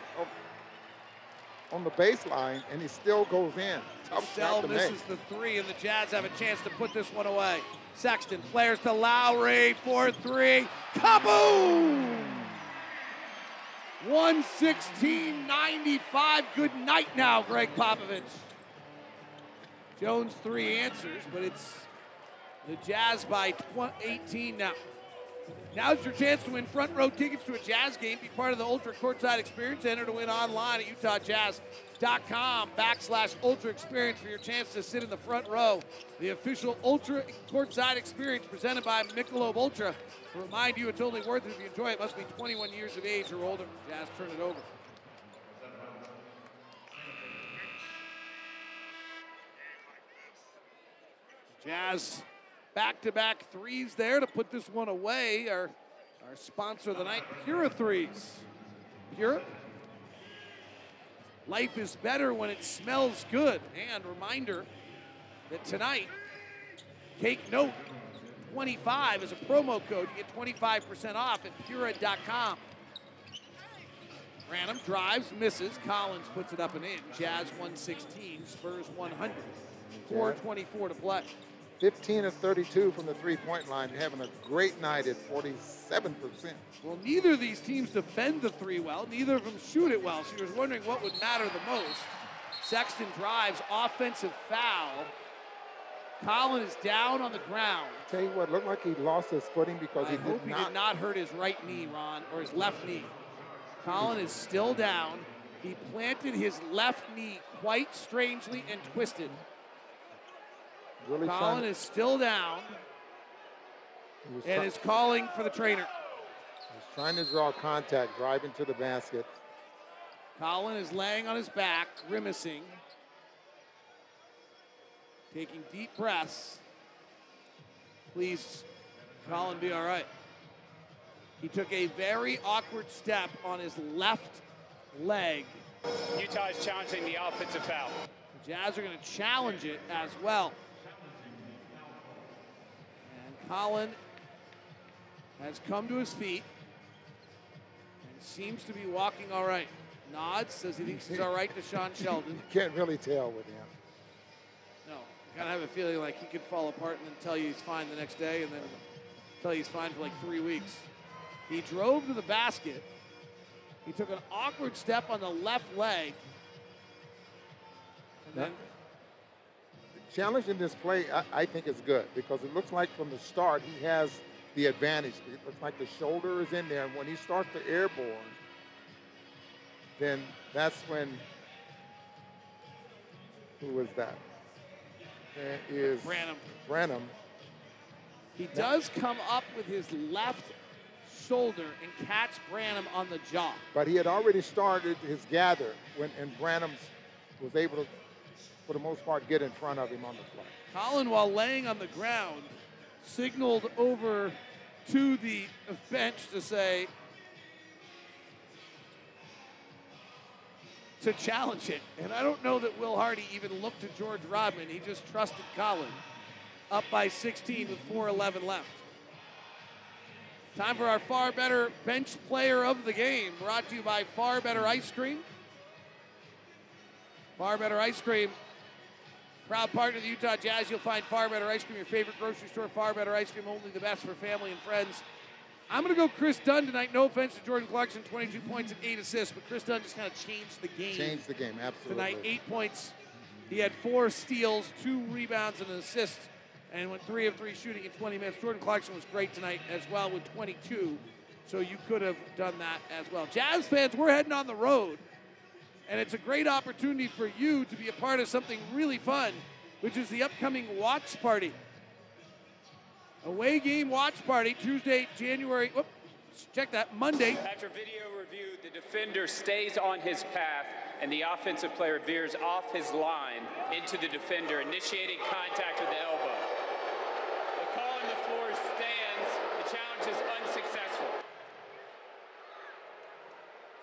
on the baseline, and he still goes in. Tough Sell to misses make. the three, and the Jazz have a chance to put this one away. Sexton flares to Lauri for three. Kaboom! 116.95. Good night now, Gregg Popovich. Jones three answers, but it's the Jazz by tw- 18 now. Now's your chance to win front row tickets to a Jazz game. Be part of the Ultra Courtside Experience. Enter to win online at UtahJazz.com backslash Ultra Experience for your chance to sit in the front row. The official Ultra Courtside Experience presented by Michelob Ultra. To remind you, it's only worth it if you enjoy it. Must be 21 years of age or older. Jazz turn it over. Jazz back-to-back threes there to put this one away. Our, our sponsor of the night, Pura Threes. Pura. Life is better when it smells good. And reminder that tonight, take note, 25 is a promo code. You get 25% off at Pura.com. Branham drives, misses. Collins puts it up and in. Jazz 116, Spurs 100. 424 to play. 15 of 32 from the three-point line, having a great night at 47%. Well, neither of these teams defend the three well. Neither of them shoot it well. So you're wondering what would matter the most. Sexton drives, offensive foul. Collin is down on the ground. Tell you what, looked like he lost his footing because I he hope did he not. did not hurt his right knee, Ron, or his left knee. Collin is still down. He planted his left knee quite strangely and twisted. Really Collin trying, is still down and try- is calling for the trainer. He's trying to draw contact, driving to the basket. Collin is laying on his back, grimacing, taking deep breaths. Please, Collin, be all right. He took a very awkward step on his left leg. Utah is challenging the offensive foul. The Jazz are going to challenge it as well. And Collin has come to his feet and seems to be walking all right. Nods, says he thinks he's all right to Sean Sheldon. You can't really tell with him. No, kind of have a feeling like he could fall apart and then tell you he's fine the next day and then tell you he's fine for like three weeks. He drove to the basket. He took an awkward step on the left leg. And then Challenging this play, I, I think is good because it looks like from the start he has the advantage. It looks like the shoulder is in there, and when he starts to airborne, then that's when. Who was that? That is Branham. Branham. He does come up with his left shoulder and catch Branham on the jaw. But he had already started his gather when and Branham was able to, for the most part, get in front of him on the play. Collin, while laying on the ground, signaled over to the bench to say, to challenge it. And I don't know that Will Hardy even looked to George Rodman. He just trusted Collin. Up by 16 with 4.11 left. Time for our far better bench player of the game, brought to you by Far Better Ice Cream. Far Better Ice Cream, proud partner of the Utah Jazz. You'll find Far Better Ice Cream, your favorite grocery store. Far Better Ice Cream, only the best for family and friends. I'm going to go Chris Dunn tonight. No offense to Jordan Clarkson, 22 points and eight assists, but Chris Dunn just kind of changed the game. Changed the game, absolutely. Tonight, eight points. He had four steals, two rebounds, and an assist and went three of three shooting in 20 minutes. Jordan Clarkson was great tonight as well with 22, so you could have done that as well. Jazz fans, we're heading on the road, and it's a great opportunity for you to be a part of something really fun, which is the upcoming watch party. Away game watch party Tuesday, January. Whoop, check that Monday. After video review, the defender stays on his path, and the offensive player veers off his line into the defender, initiating contact with the elbow. The call on the floor stands. The challenge is.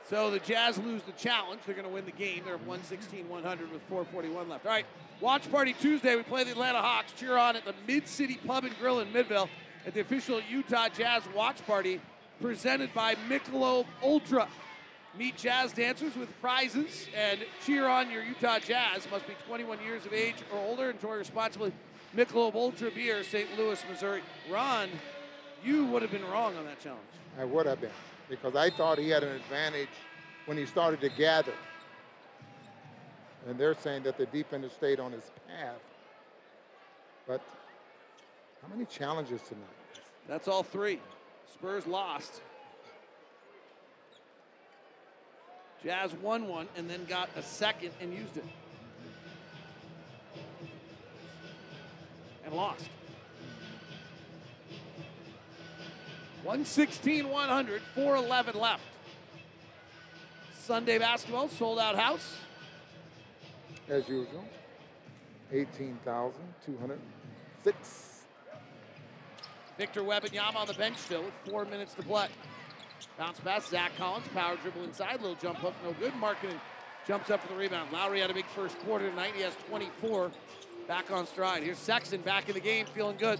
So the Jazz lose the challenge. They're going to win the game. They're 116 100 with 441 left. All right, watch party Tuesday. We play the Atlanta Hawks. Cheer on at the Mid City Pub and Grill in Midvale at the official Utah Jazz watch party presented by Michelob Ultra. Meet jazz dancers with prizes and cheer on your Utah Jazz. Must be 21 years of age or older. Enjoy responsibly. Michelob Ultra Beer, St. Louis, Missouri. Ron, you would have been wrong on that challenge. I would have been because I thought he had an advantage when he started to gather. And they're saying that the defender stayed on his path. But how many challenges tonight? That's all three. Spurs lost. Jazz won one and then got a second and used it. And lost. 116 100, 411 left. Sunday basketball, sold out house. As usual, 18,206. Victor Wembanyama on the bench still with four minutes to play. Bounce pass, Zach Collins, power dribble inside, little jump hook, no good. Markkanen jumps up for the rebound. Lauri had a big first quarter tonight. He has 24. Back on stride. Here's Sexton back in the game, feeling good.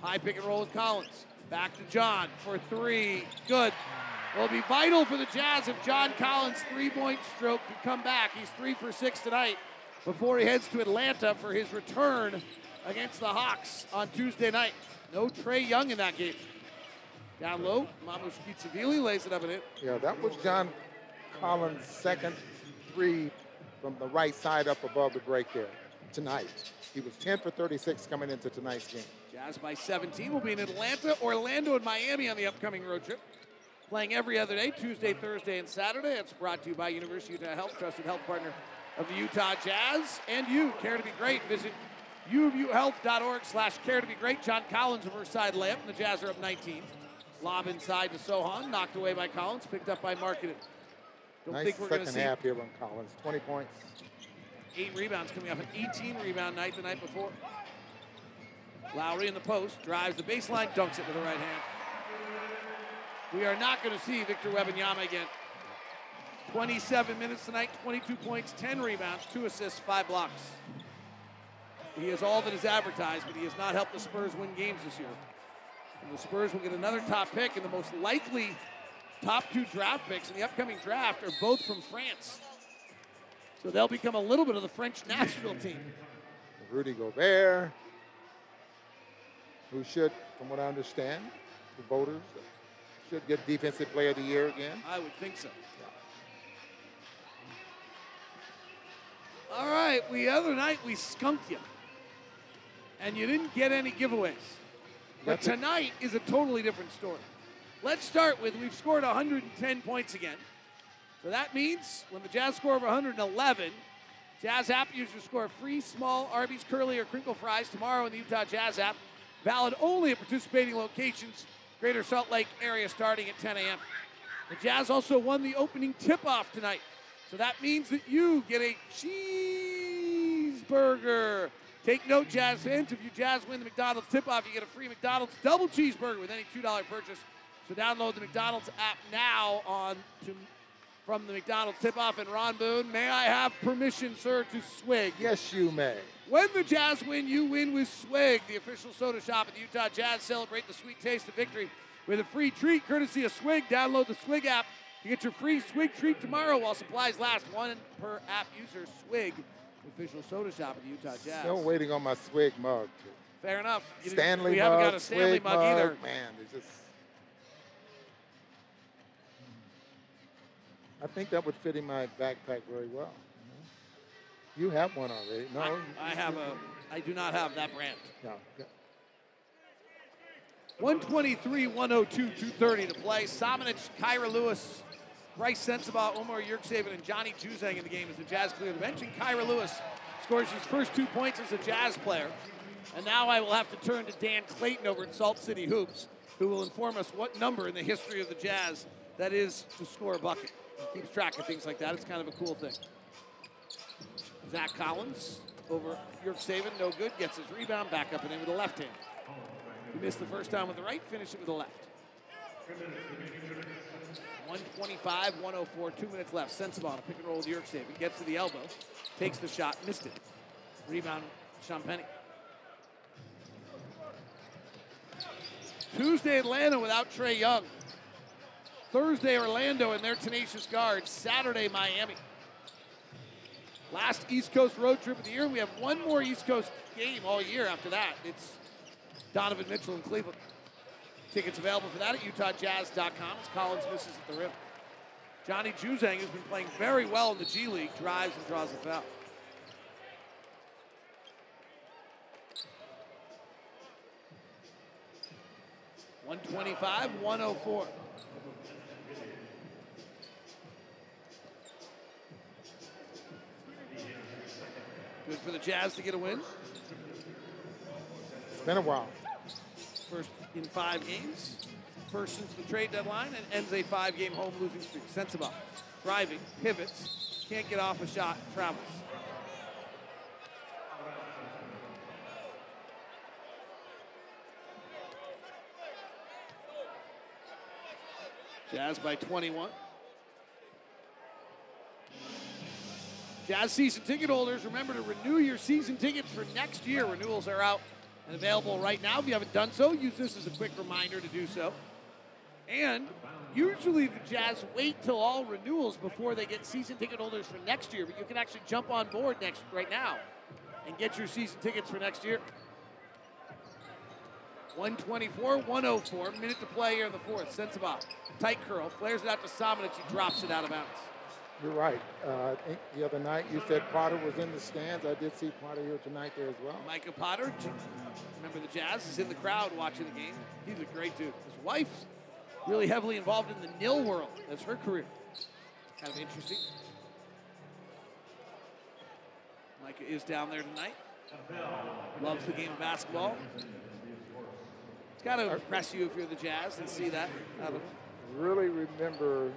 High pick and roll with Collins. Back to John for three. Good. Will be vital for the Jazz if John Collins' three-point stroke can come back. He's three for six tonight before he heads to Atlanta for his return against the Hawks on Tuesday night. No Trae Young in that game. Down low, Mamush Kitsavili lays it up and in. Yeah, that was John Collins' second three from the right side up above the break there tonight. He was 10 for 36 coming into tonight's game. Jazz by 17 will be in Atlanta, Orlando, and Miami on the upcoming road trip. Playing every other day, Tuesday, Thursday, and Saturday. It's brought to you by University of Utah Health, trusted health partner of the Utah Jazz. And you, care to be great, visit uofuhealth.org slash care to be great. John Collins, reverse side layup, and the Jazz are up 19. Lob inside to Sochan, knocked away by Collins, picked up by Markkanen. Don't nice think we're second going to see half here from Collins. 20 points. eight rebounds coming off an 18 rebound night the night before. Lauri in the post, drives the baseline, dunks it with the right hand. We are not going to see Victor Wembanyama again. 27 minutes tonight, 22 points, 10 rebounds, 2 assists, 5 blocks. He is all that is advertised, but he has not helped the Spurs win games this year. And the Spurs will get another top pick, and the most likely top two draft picks in the upcoming draft are both from France. So they'll become a little bit of the French national team. Rudy Gobert, who should, from what I understand, the voters should get Defensive Player of the Year again. I would think so. All right, we other night we skunked you, and you didn't get any giveaways. But tonight is a totally different story. Let's start with we've scored 110 points again. So that means when the Jazz score over 111, Jazz app users score free small Arby's curly or crinkle fries tomorrow in the Utah Jazz app. Valid only at participating locations, Greater Salt Lake area starting at 10 a.m. The Jazz also won the opening tip-off tonight. So that means that you get a cheeseburger. Take note, Jazz fans, if you Jazz win the McDonald's tip-off, you get a free McDonald's double cheeseburger with any $2 purchase. So download the McDonald's app now on to from the McDonald's tip-off. And Ron Boone, may I have permission, sir, to swig? Yes, you may. When the Jazz win, you win with Swig, the official soda shop of the Utah Jazz. Celebrate the sweet taste of victory with a free treat courtesy of Swig. Download the Swig app to get your free Swig treat tomorrow while supplies last. One per app user. Swig, the official soda shop of the Utah Jazz. Still waiting on my swig mug. too. Fair enough. Stanley we mug, haven't got a Stanley mug, mug, either. Man, it's just. I think that would fit in my backpack very well. You have one already. No, I, I have a I do not have that brand. No. 123, 102, 230 to play. Samanic, Kira Lewis, Brice Sensabaugh, Omar Yurtseven, and Johnny Juzang in the game as the Jazz clear the bench. And Kira Lewis scores his first two points as a Jazz player. And now I will have to turn to Dan Clayton over at Salt City Hoops, who will inform us what number in the history of the Jazz that is to score a bucket. He keeps track of things like that. It's kind of a cool thing. Zach Collins over Yurtseven, no good. Gets his rebound, back up and in with the left hand. He missed the first time with the right, finished it with the left. 125, 104, two minutes left. Sensabaugh, a pick and roll with Yurtseven. Gets to the elbow, takes the shot, missed it. Rebound, Sean Penny. Tuesday, Atlanta without Trae Young. Thursday, Orlando and their tenacious guards. Saturday, Miami. Last East Coast road trip of the year. We have one more East Coast game all year after that. It's Donovan Mitchell in Cleveland. Tickets available for that at UtahJazz.com as Collins misses at the rim. Johnny Juzang has been playing very well in the G League, drives and draws a foul. One twenty-five, one oh four. Good for the Jazz to get a win. It's been a while. First in five games. First since the trade deadline and ends a five game home losing streak. Sensabaugh driving, pivots, can't get off a shot, travels. Jazz by 21. Jazz season ticket holders, remember to renew your season tickets for next year. Renewals are out and available right now. If you haven't done so, use this as a quick reminder to do so. And usually the Jazz wait till all renewals before they get season ticket holders for next year, but you can actually jump on board next right now and get your season tickets for next year. 124, 104, minute to play here in the fourth. Sensabaugh, tight curl, flares it out to Samanic, he drops it out of bounds. You're right. Uh, the other night you said Potter was in the stands. I did see Potter here tonight there as well. Micah Potter, remember the Jazz, is in the crowd watching the game. He's a great dude. His wife's really heavily involved in the nil world. That's her career. Kind of interesting. Micah is down there tonight. Loves the game of basketball. It's got to impress you if you're the Jazz and see that. Really remember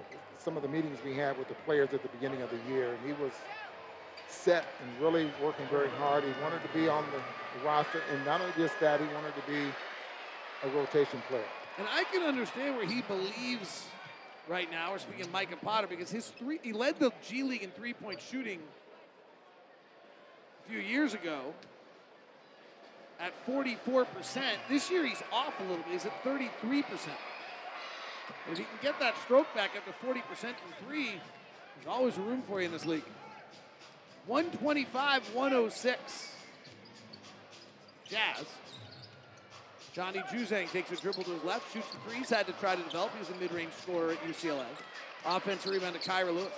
some of the meetings we had with the players at the beginning of the year, and he was set and really working very hard. He wanted to be on the roster, and not only just that, he wanted to be a rotation player. And I can understand where he believes right now. We're speaking of Potter because his three he led the G League in three-point shooting a few years ago at 44%. This year he's off a little bit. He's at 33%. If he can get that stroke back up to 40% from three, there's always room for you in this league. 125 106. Jazz. Johnny Juzang takes a dribble to his left, shoots the three. He's had to try to develop. He was a mid range scorer at UCLA. Offensive rebound to Kira Lewis.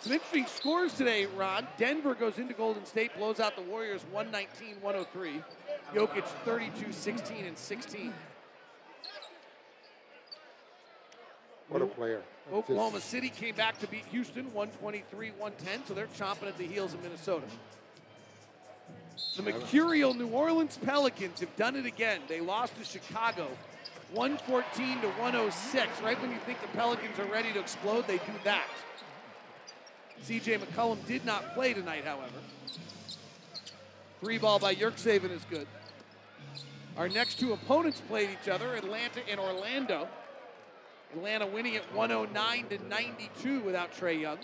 Some interesting scores today, Ron. Denver goes into Golden State, blows out the Warriors 119 103. Jokic 32 16 and 16. What a player. Oklahoma City came back to beat Houston 123 110, so they're chomping at the heels of Minnesota. The mercurial New Orleans Pelicans have done it again. They lost to Chicago 114 to 106. Right when you think the Pelicans are ready to explode, they do that. CJ McCollum did not play tonight, however. Three ball by Yurtseven is good. Our next two opponents played each other, Atlanta and Orlando. Atlanta winning at 109 to 92 without Trae Young.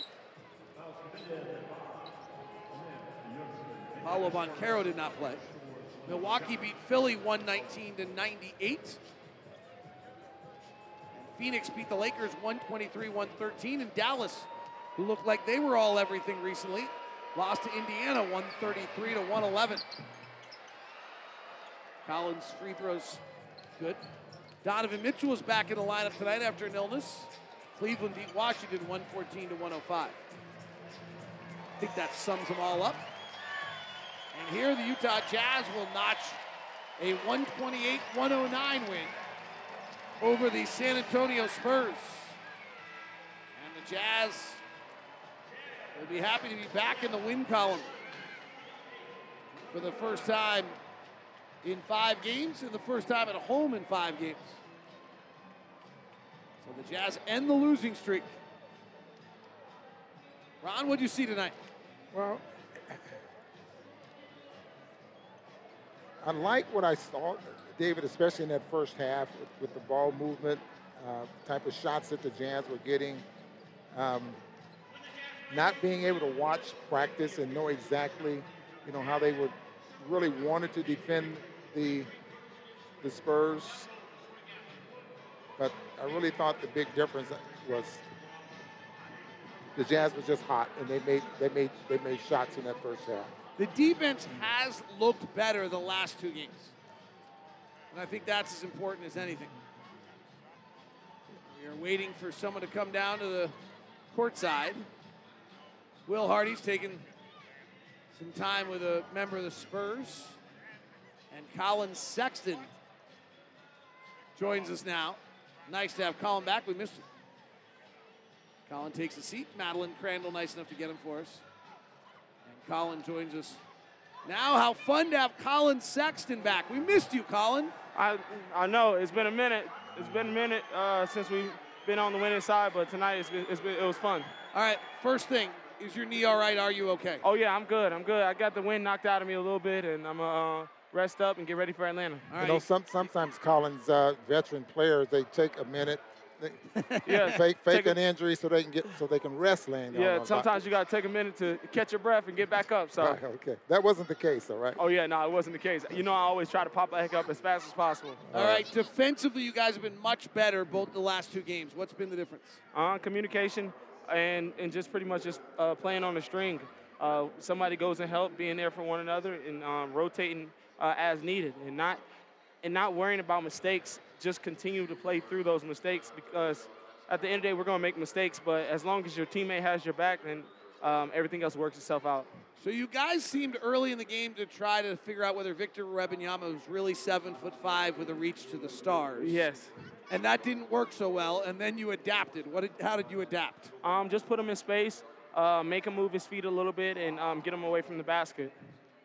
Paolo Banchero did not play. Milwaukee beat Philly 119 to 98. And Phoenix beat the Lakers 123 113. And Dallas, who looked like they were all everything recently, lost to Indiana 133 to 111. Collins free throws good. Donovan Mitchell is back in the lineup tonight after an illness. Cleveland beat Washington 114 to 105. I think that sums them all up. And here the Utah Jazz will notch a 128 109 win over the San Antonio Spurs. And the Jazz will be happy to be back in the win column for the first time in five games and the first time at home in five games. So the Jazz end the losing streak. Ron, what do you see tonight? Well, I like what I saw, David, especially in that first half with, with the ball movement, uh, type of shots that the Jazz were getting. Um, not being able to watch practice and know exactly, you know, how they would really wanted to defend the the Spurs. But I really thought the big difference was the Jazz was just hot and they made they made they made shots in that first half. The defense has looked better the last two games. And I think that's as important as anything. We are waiting for someone to come down to the court side. Will Hardy's taking some time with a member of the Spurs. And Collin Sexton joins us now. Nice to have Collin back. We missed him. Collin takes a seat. Madeline Crandall, nice enough to get him for us. And Collin joins us now. How fun to have Collin Sexton back. We missed you, Collin. I I know it's been a minute. It's been a minute uh, since we've been on the winning side, but tonight it's been, it's been, it was fun. All right, first thing, is your knee all right? Are you okay? Oh yeah, I'm good. I'm good. I got the wind knocked out of me a little bit, and I'm uh, rest up and get ready for Atlanta. You know, some, sometimes Collins, uh, veteran players, they take a minute, Yeah, fake fake take a- an injury so they can get so they can rest laying down. Yeah, on sometimes you got to take a minute to catch your breath and get back up. So. Right, okay, that wasn't the case, all right. Oh yeah, no, it wasn't the case. You know, I always try to pop back up as fast as possible. All right, defensively, you guys have been much better both the last two games. What's been the difference? Uh, communication and and just pretty much just uh, playing on the string. Uh, somebody goes and help, being there for one another, and um, rotating uh, as needed, and not and not worrying about mistakes. Just continue to play through those mistakes because at the end of the day, we're going to make mistakes. But as long as your teammate has your back, then um, everything else works itself out. So you guys seemed early in the game to try to figure out whether Victor Wembanyama was really seven foot five with a reach to the stars. Yes. And that didn't work so well, and then you adapted. What did, how did you adapt? Um, just put him in space, uh, make him move his feet a little bit, and um, get him away from the basket.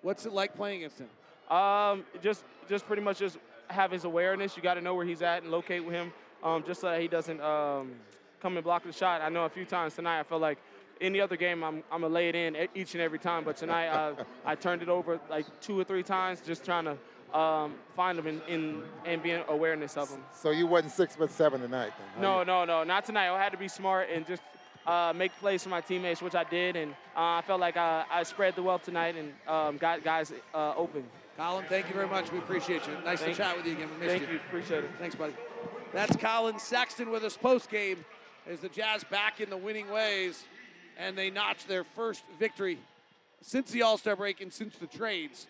What's it like playing against him? Um, just just pretty much just have his awareness. You got to know where he's at and locate with him, um, just so that he doesn't um, come and block the shot. I know a few times tonight I felt like any other game I'm I'm gonna lay it in each and every time, but tonight uh, I turned it over like two or three times, just trying to um, find him in, in and be in awareness of him. So you wasn't six but seven tonight, then? huh? No, no, no, not tonight. I had to be smart and just uh, make plays for my teammates, which I did, and uh, I felt like I, I spread the wealth tonight and um, got guys uh, open. Collin, thank you very much. We appreciate you. Nice Thank- to chat with you again. We missed you. thank you. Appreciate it. Thanks, buddy. That's Collin Sexton with us post game as the Jazz back in the winning ways and they notch their first victory since the All Star break and since the trades